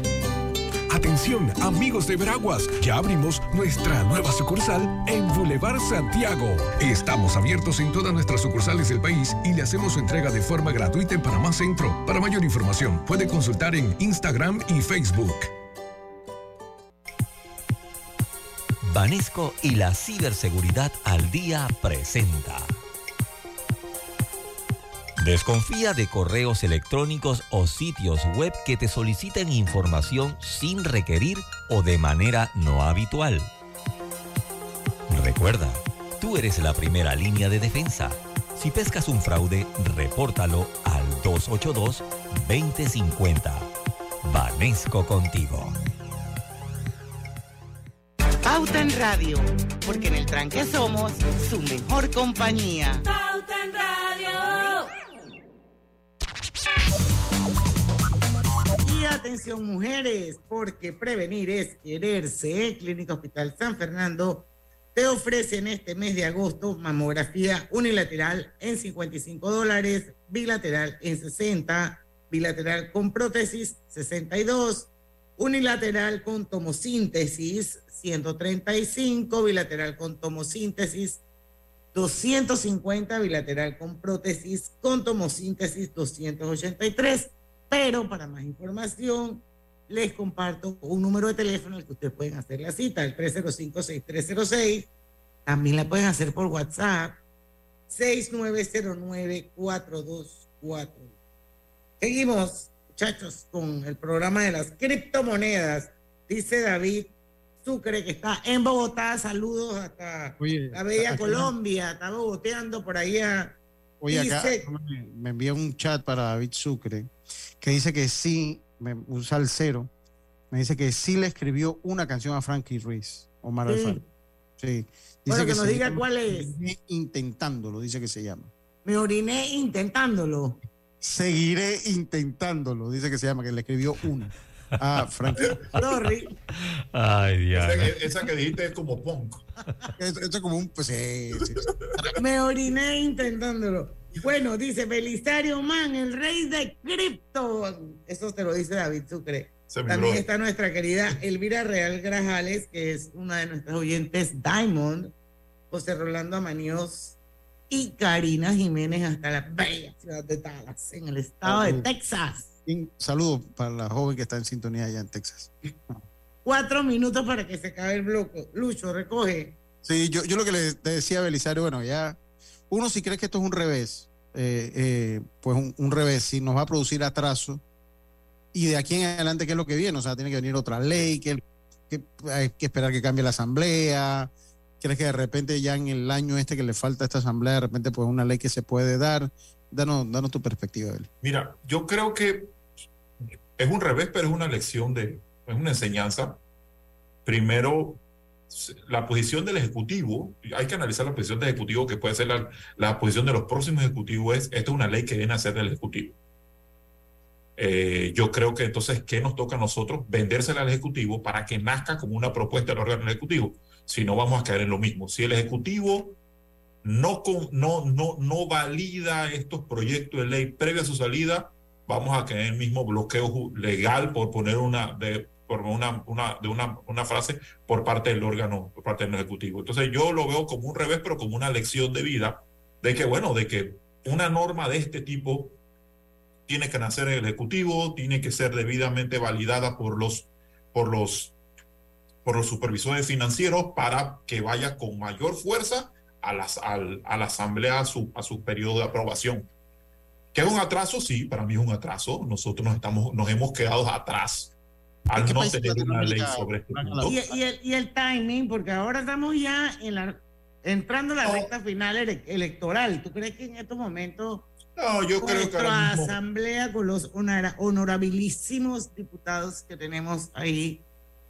Atención, amigos de Veraguas, ya abrimos nuestra nueva sucursal en Boulevard Santiago. Estamos abiertos en todas nuestras sucursales del país y le hacemos su entrega de forma gratuita en Panamá Centro. Para mayor información, puede consultar en Instagram y Facebook. Banesco y la ciberseguridad al día presenta. Desconfía de correos electrónicos o sitios web que te soliciten información sin requerir o de manera no habitual. Recuerda, tú eres la primera línea de defensa. Si pescas un fraude, repórtalo al 282-2050. Banesco contigo. Pauta en Radio, porque en el tranque somos su mejor compañía. Pauta atención mujeres, porque prevenir es quererse. Clínica Hospital San Fernando te ofrece en este mes de agosto mamografía unilateral en 55 dólares, bilateral en 60, bilateral con prótesis 62, unilateral con tomosíntesis 135, bilateral con tomosíntesis 250, bilateral con prótesis con tomosíntesis 283. Pero para más información, les comparto un número de teléfono al que ustedes pueden hacer la cita, el 305-6306. También la pueden hacer por WhatsApp, 6909-424. Seguimos, muchachos, con el programa de las criptomonedas. Dice David Sucre, que está en Bogotá. Saludos hasta Oye, la bella Colombia. Está bogoteando por allá Oye, acá me envía un chat para David Sucre que dice que sí, me usa el cero, me dice que sí le escribió una canción a Frankie Ruiz, Omar Sí. Alfaro. Sí. Bueno, que nos diga llama cuál es. Intentándolo, dice que se llama. Me oriné intentándolo. Seguiré intentándolo, dice que se llama, que le escribió una a Frankie. Sorry. Ay, Esa, que- esa que dijiste es como punk. Esto esto es como un... Pues, sí, sí. Me oriné intentándolo. Bueno, dice Belisario Man, el rey de cripto. Eso te lo dice David Sucre. También está nuestra querida Elvira Real Grajales, que es una de nuestras oyentes Diamond, José Rolando Amaníos y Karina Jiménez hasta la bella ciudad de Dallas, en el estado de. Texas. Un saludo para la joven que está en sintonía allá en Texas. Cuatro minutos para que se acabe el bloque. Lucho, recoge. Sí, yo, yo lo que le decía a Belisario, bueno, ya, uno si cree que esto es un revés, eh, eh, pues un, revés, si nos va a producir atraso, y de aquí en adelante, ¿qué es lo que viene? O sea, tiene que venir otra ley, que, hay que esperar que cambie la asamblea, ¿crees que de repente ya en el año este que le falta a esta asamblea, de repente pues una ley que se puede dar? Danos, danos tu perspectiva, Beli. Mira, yo creo que es un revés, pero es una lección de, es una enseñanza. Primero, la posición del Ejecutivo, hay que analizar la posición del Ejecutivo, que puede ser la, la posición de los próximos Ejecutivos, es, esto es una ley que viene a ser del Ejecutivo. Eh, yo creo que entonces, ¿qué nos toca a nosotros? Vendérsela al Ejecutivo para que nazca como una propuesta del órgano Ejecutivo. Si no, vamos a caer en lo mismo. Si el Ejecutivo no, con- no, no, no valida estos proyectos de ley previa a su salida, vamos a caer en el mismo bloqueo legal por poner una, por una, una, de una, una frase por parte del órgano, por parte del Ejecutivo. Entonces yo lo veo como un revés, pero como una lección de vida, de que, bueno, de que una norma de este tipo tiene que nacer en el Ejecutivo, tiene que ser debidamente validada por los, por los, por los supervisores financieros para que vaya con mayor fuerza a, las, al- a la Asamblea a su, a su periodo de aprobación. ¿Que es un atraso? Sí, para mí es un atraso. Nosotros nos, estamos, nos hemos quedado atrás al no tener una ley sobre este punto. Y, y el, y el timing, porque ahora estamos ya en la, entrando a la No. recta final ele- electoral. ¿Tú crees que en estos momentos No, yo creo que nuestra ahora mismo... asamblea con los honora- honorabilísimos diputados que tenemos ahí,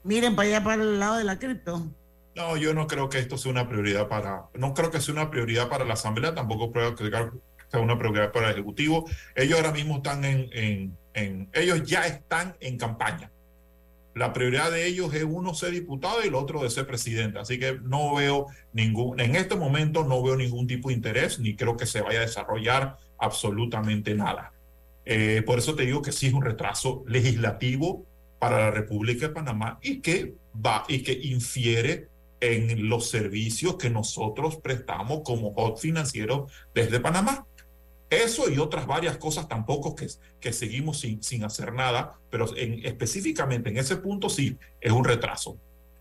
miren para allá para el lado de la cripto? No, yo no creo que esto sea una prioridad para, no creo que sea una prioridad para la Asamblea, tampoco creo que sea una prioridad para el Ejecutivo. Ellos ahora mismo están en, en, en- ellos ya están en campaña. La prioridad de ellos es uno ser diputado y el otro de ser presidente. Así que no veo ningún, en este momento no veo ningún tipo de interés, ni creo que se vaya a desarrollar absolutamente nada. Eh, por eso te digo que sí es un retraso legislativo para la República de Panamá y que va y que infiere en los servicios que nosotros prestamos como hot financiero desde Panamá. Eso y otras varias cosas tampoco que, que seguimos sin, sin hacer nada, pero en, específicamente en ese punto sí es un retraso.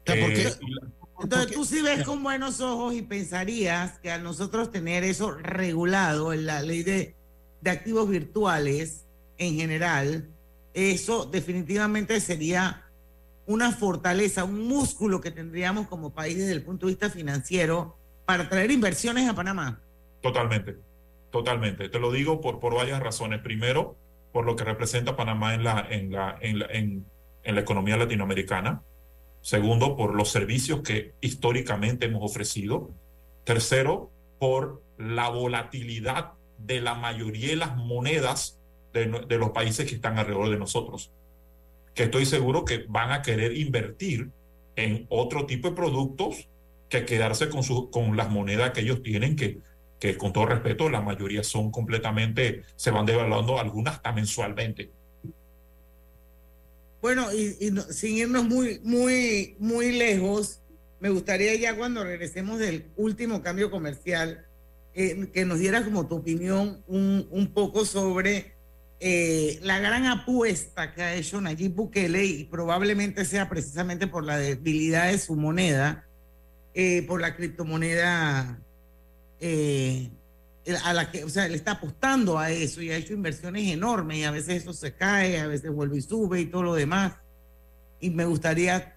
Eh, Entonces tú sí ves con buenos ojos y pensarías que al nosotros tener eso regulado en la ley de, de activos virtuales en general, eso definitivamente sería una fortaleza, un músculo que tendríamos como país desde el punto de vista financiero para traer inversiones a Panamá. Totalmente, totalmente. Te lo digo por, por varias razones. Primero, por lo que representa Panamá en la, en la, en la, en, la economía latinoamericana. Segundo, por los servicios que históricamente hemos ofrecido. Tercero, por la volatilidad de la mayoría de las monedas de, de los países que están alrededor de nosotros. Que estoy seguro que van a querer invertir en otro tipo de productos que quedarse con, su, con las monedas que ellos tienen, que, que con todo respeto, la mayoría son completamente, se van devaluando algunas hasta mensualmente. Bueno, y, sin irnos muy, muy, muy lejos, me gustaría ya cuando regresemos del último cambio comercial, eh, que nos dieras como tu opinión un, un poco sobre eh, la gran apuesta que ha hecho Nayib Bukele y probablemente sea precisamente por la debilidad de su moneda, eh, por la criptomoneda eh, a la que, o sea, le está apostando a eso y ha hecho inversiones enormes y a veces eso se cae, a veces vuelve y sube y todo lo demás. Y me gustaría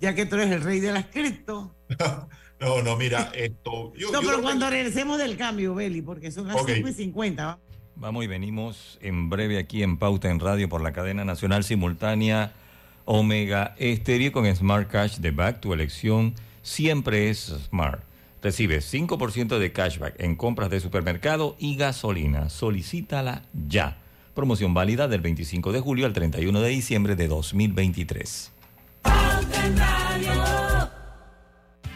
ya que tú eres el rey de las cripto. no, no, mira, esto. no, pero cuando regresemos del cambio, Beli, porque son las Ok. 5 y 50. Vamos y venimos en breve aquí en Pauta en Radio por la cadena nacional simultánea Omega Estéreo con Smart Cash de Back. Tu elección siempre es Smart. Recibes 5% de cashback en compras de supermercado y gasolina. Solicítala ya. Promoción válida del 25 de julio al 31 de diciembre de 2023.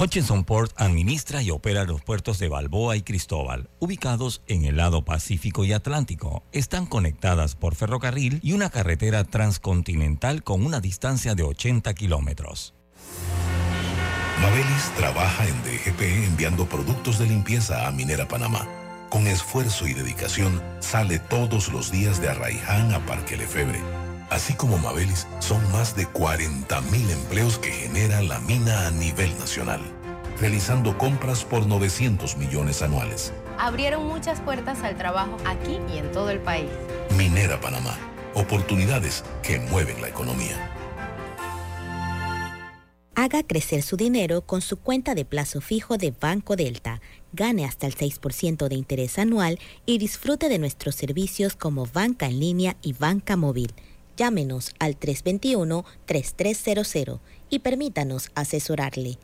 Hutchinson Port administra y opera los puertos de Balboa y Cristóbal, ubicados en el lado Pacífico y Atlántico. Están conectadas por ferrocarril y una carretera transcontinental con una distancia de 80 kilómetros. Mabelis trabaja en DGP enviando productos de limpieza a Minera Panamá. Con esfuerzo y dedicación sale todos los días de Arraiján a Parque Lefebre. Así como Mabelis, son más de 40.000 empleos que genera la mina a nivel nacional, realizando compras por 900 millones anuales. Abrieron muchas puertas al trabajo aquí y en todo el país. Minera Panamá, oportunidades que mueven la economía. Haga crecer su dinero con su cuenta de plazo fijo de Banco Delta. Gane hasta el 6% de interés anual y disfrute de nuestros servicios como banca en línea y banca móvil. Llámenos al 321-3300 y permítanos asesorarle.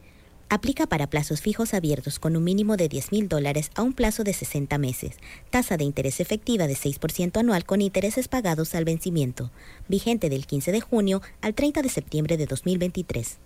Aplica para plazos fijos abiertos con un mínimo de 10 mil dólares a un plazo de 60 meses. Tasa de interés efectiva de 6% anual con intereses pagados al vencimiento. Vigente del 15 de junio al 30 de septiembre de 2023.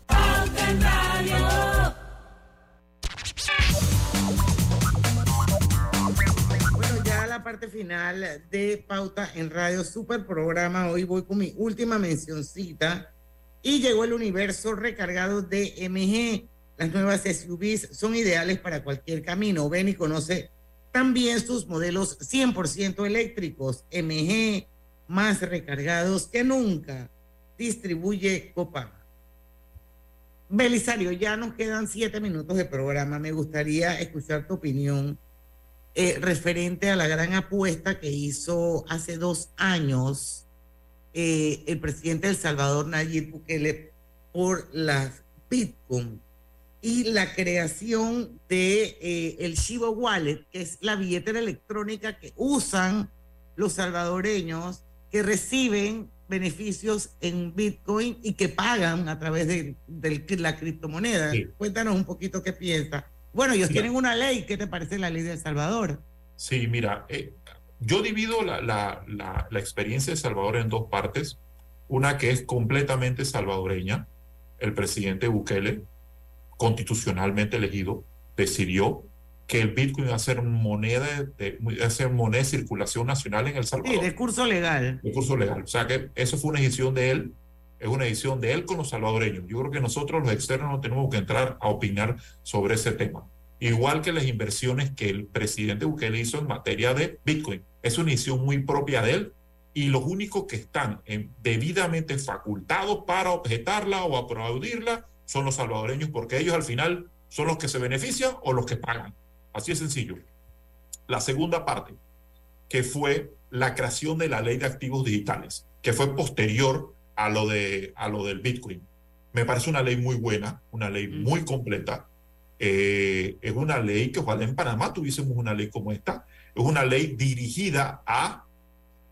Parte final de Pauta en Radio Super Programa. Hoy voy con mi última mencioncita. Y llegó el universo recargado de MG. Las nuevas SUVs son ideales para cualquier camino. Ven y conoce también sus modelos 100% eléctricos. MG, más recargados que nunca. Distribuye Copa. Belisario, ya nos quedan siete minutos de programa. Me gustaría escuchar tu opinión eh, referente a la gran apuesta que hizo hace dos años eh, el presidente de El Salvador, Nayib Bukele, por las Bitcoin y la creación de eh, el Shiba Wallet, que es la billetera electrónica que usan los salvadoreños que reciben beneficios en Bitcoin y que pagan a través de, de la criptomoneda. Sí. Cuéntanos un poquito qué piensas. Bueno, ellos Sí. tienen una ley. ¿Qué te parece la ley de El Salvador? Sí, mira, eh, yo divido la, la, la, la experiencia de Salvador en dos partes. Una que es completamente salvadoreña. El presidente Bukele, constitucionalmente elegido, decidió que el Bitcoin iba a ser moneda de, iba a ser moneda de circulación nacional en El Sí, Salvador. de curso legal. de curso legal. O sea que eso fue una decisión de él, es una decisión de él con los salvadoreños. Yo creo que nosotros los externos no tenemos que entrar a opinar sobre ese tema. Igual que las inversiones que el presidente Bukele hizo en materia de Bitcoin. Es una decisión muy propia de él y los únicos que están en- debidamente facultados para objetarla o aplaudirla son los salvadoreños porque ellos al final son los que se benefician o los que pagan. Así es sencillo. La segunda parte, que fue la creación de la ley de activos digitales, que fue posterior a lo, de, a lo del Bitcoin. Me parece una ley muy buena, una ley muy completa. Eh, es una ley que ojalá en Panamá tuviésemos una ley como esta. Es una ley dirigida a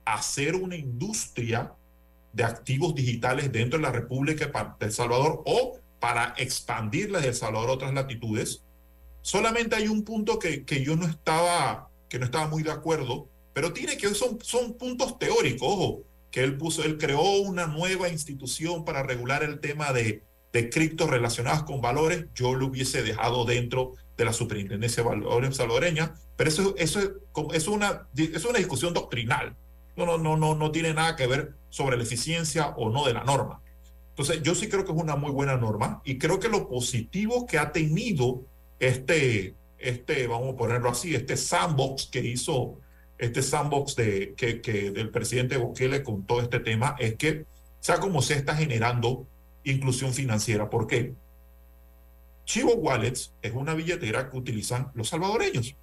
hacer una industria de activos digitales dentro de la República de El Salvador o para expandirla de El Salvador a otras latitudes. Solamente hay un punto que, que yo no estaba, que no estaba muy de acuerdo, pero tiene que son, son puntos teóricos, ojo, que él puso, él creó una nueva institución para regular el tema de, de criptos relacionados con valores, yo lo hubiese dejado dentro de la superintendencia de valores salvadoreña, pero eso, eso, es, es, una, es una discusión doctrinal, no, no, no, no, no tiene nada que ver sobre la eficiencia o no de la norma. Entonces, yo sí creo que es una muy buena norma y creo que lo positivo que ha tenido este, este vamos a ponerlo así, este sandbox que hizo, este sandbox de, que, del presidente Bukele con todo este tema es que, sea como se está generando inclusión financiera. ¿Por qué? Chivo Wallets es una billetera que utilizan los salvadoreños.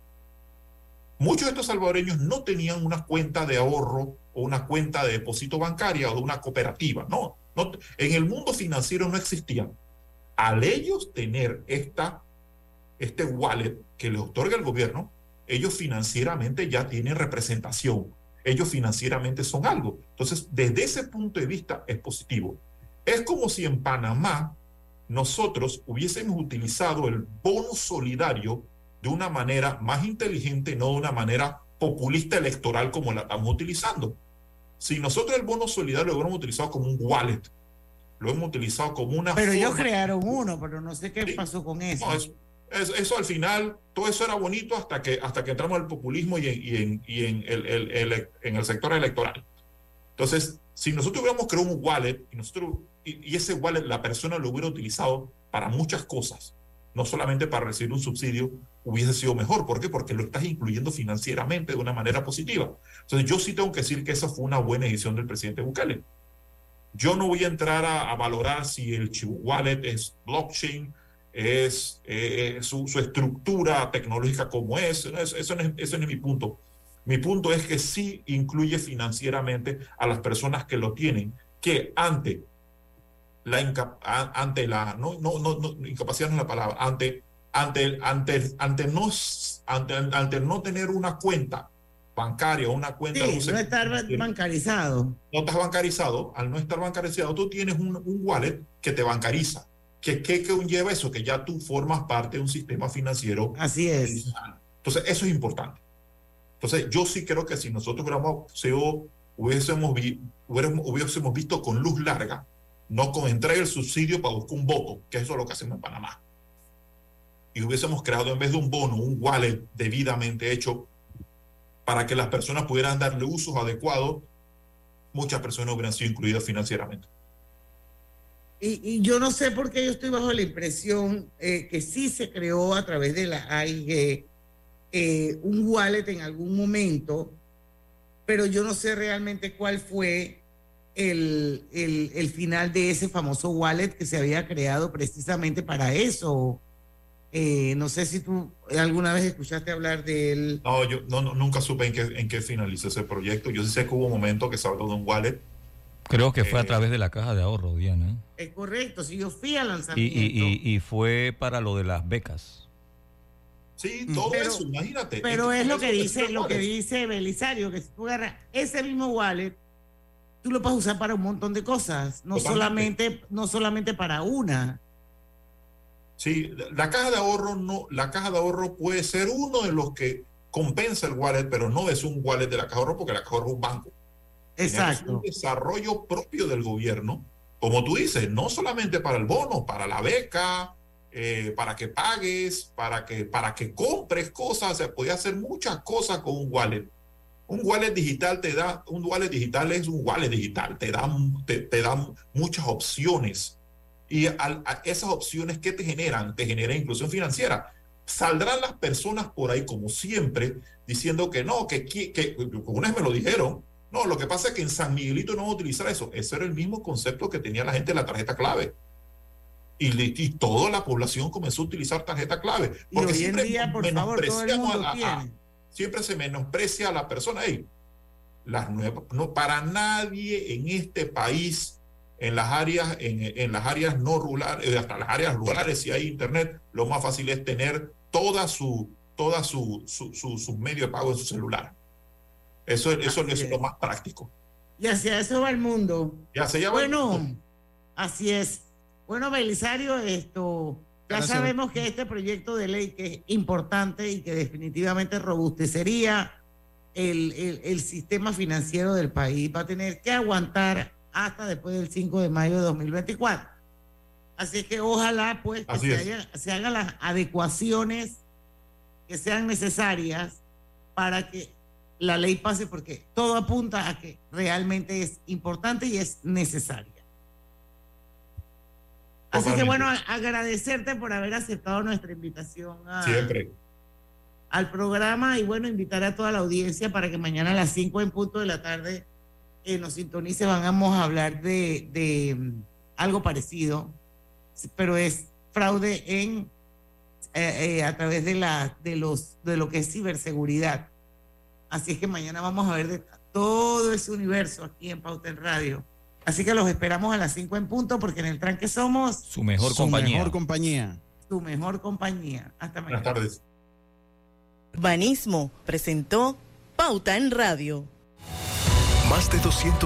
Muchos de estos salvadoreños no tenían una cuenta de ahorro o una cuenta de depósito bancaria o de una cooperativa. No, no en el mundo financiero no existían. Al ellos tener esta, este wallet que les otorga el gobierno, ellos financieramente ya tienen representación. Ellos financieramente son algo. Entonces, desde ese punto de vista es positivo. Es como si en Panamá nosotros hubiésemos utilizado el bono solidario de una manera más inteligente, no de una manera populista electoral como la estamos utilizando. Si nosotros el bono solidario lo hubiéramos utilizado como un wallet, lo hemos utilizado como una... Pero ellos crearon uno, pero no sé qué pasó con eso. No, eso, eso, al final, todo eso era bonito hasta que, hasta que entramos al populismo y en, y en, y en el, el, el, en el sector electoral. Entonces, si nosotros hubiéramos creado un wallet y, nosotros, y, y ese wallet la persona lo hubiera utilizado para muchas cosas, no solamente para recibir un subsidio, hubiese sido mejor. ¿Por qué? Porque lo estás incluyendo financieramente de una manera positiva. Entonces, yo sí tengo que decir que esa fue una buena decisión del presidente Bukele. Yo no voy a entrar a, a valorar si el Wallet es blockchain, es eh, su, su, estructura tecnológica como es. Eso, eso, no es. eso no es mi punto. Mi punto es que sí incluye financieramente a las personas que lo tienen, que ante la, inca, ante la no, no, no, no, incapacidad no es la palabra, ante, ante, ante, ante, no, ante, ante no tener una cuenta bancaria, una cuenta... Sí, no estar bancarizado. No estás bancarizado, al no estar bancarizado, tú tienes un, un wallet que te bancariza. ¿Qué, qué, ¿Qué conlleva eso? Que ya tú formas parte de un sistema financiero. Así es. Entonces, eso es importante. Entonces, yo sí creo que si nosotros hubiéramos, sido, hubiésemos, hubiésemos visto con luz larga, no con entrega el subsidio para buscar un voto, que eso es lo que hacemos en Panamá. Y hubiésemos creado en vez de un bono, un wallet debidamente hecho para que las personas pudieran darle usos adecuados, muchas personas hubieran sido incluidas financieramente. Y, y, yo no sé por qué yo estoy bajo la impresión eh, que sí se creó a través de la AIG eh, un wallet en algún momento, pero yo no sé realmente cuál fue el, el, el, final de ese famoso wallet que se había creado precisamente para eso. Eh, no sé si tú alguna vez escuchaste hablar de él. No, yo no, no, nunca supe en qué, en qué finalizó ese proyecto. Yo sí sé que hubo un momento que se habló de un wallet. Creo que fue a través de la caja de ahorro, Diana. Es correcto, si yo fui al lanzamiento. Y, y, y, y fue para lo de las becas. Sí, todo pero, eso, imagínate. Pero es, es lo que dice, lo que dice Belisario, que si tú agarras ese mismo wallet, tú lo puedes usar para un montón de cosas, no solamente, no solamente para una. Sí, la caja de ahorro no, la caja de ahorro puede ser uno de los que compensa el wallet, pero no es un wallet de la caja de ahorro porque la caja de ahorro es un banco. Exacto. Es un desarrollo propio del gobierno, como tú dices, no solamente para el bono, para la beca, eh, para que pagues, para que, para que compres cosas, se puede hacer muchas cosas con un wallet. Un wallet digital te da, un wallet digital es un wallet digital, te da, te, te da muchas opciones. Y a, a esas opciones que te generan, te generan inclusión financiera. Saldrán las personas por ahí, como siempre, diciendo que no, que, que, que me lo dijeron, no, lo que pasa es que en San Miguelito no va a utilizar eso. Ese era el mismo concepto que tenía la gente de la tarjeta clave. Y, y, toda la población comenzó a utilizar tarjeta clave. Porque y hoy en día, por favor, todo el mundo a, a, siempre se menosprecia a la persona. Hey, las nuevas, no, para nadie en este país, en las áreas, en, en las áreas no rurales, eh, hasta las áreas rurales, si hay internet, lo más fácil es tener toda su, toda su, su, su, su medio de pago en su celular. Eso, eso, eso es lo más práctico. Y hacia eso va el mundo. Y hacia bueno, va así es. Bueno, Belisario, esto ya Gracias. sabemos que este proyecto de ley que es importante y que definitivamente robustecería el, el, el, sistema financiero del país va a tener que aguantar hasta después del 5 de mayo de 2024. Así que ojalá pues que se, haya, se, hagan las adecuaciones que sean necesarias para que la ley pase porque todo apunta a que realmente es importante y es necesaria. Así que bueno, agradecerte por haber aceptado nuestra invitación Siempre. al programa y bueno, invitar a toda la audiencia para que mañana a las 5 en punto de la tarde eh, nos sintonice. Vamos a hablar de, de mm, algo parecido, pero es fraude en eh, eh, a través de la de los de lo que es ciberseguridad. Así es que mañana vamos a ver de todo ese universo aquí en Pauta en Radio. Así que los esperamos a las 5 en punto porque en el tranque somos su mejor compañía. Su mejor compañía. Su mejor compañía. Hasta mañana. Buenas tardes. Banismo presentó Pauta en Radio. Más de 200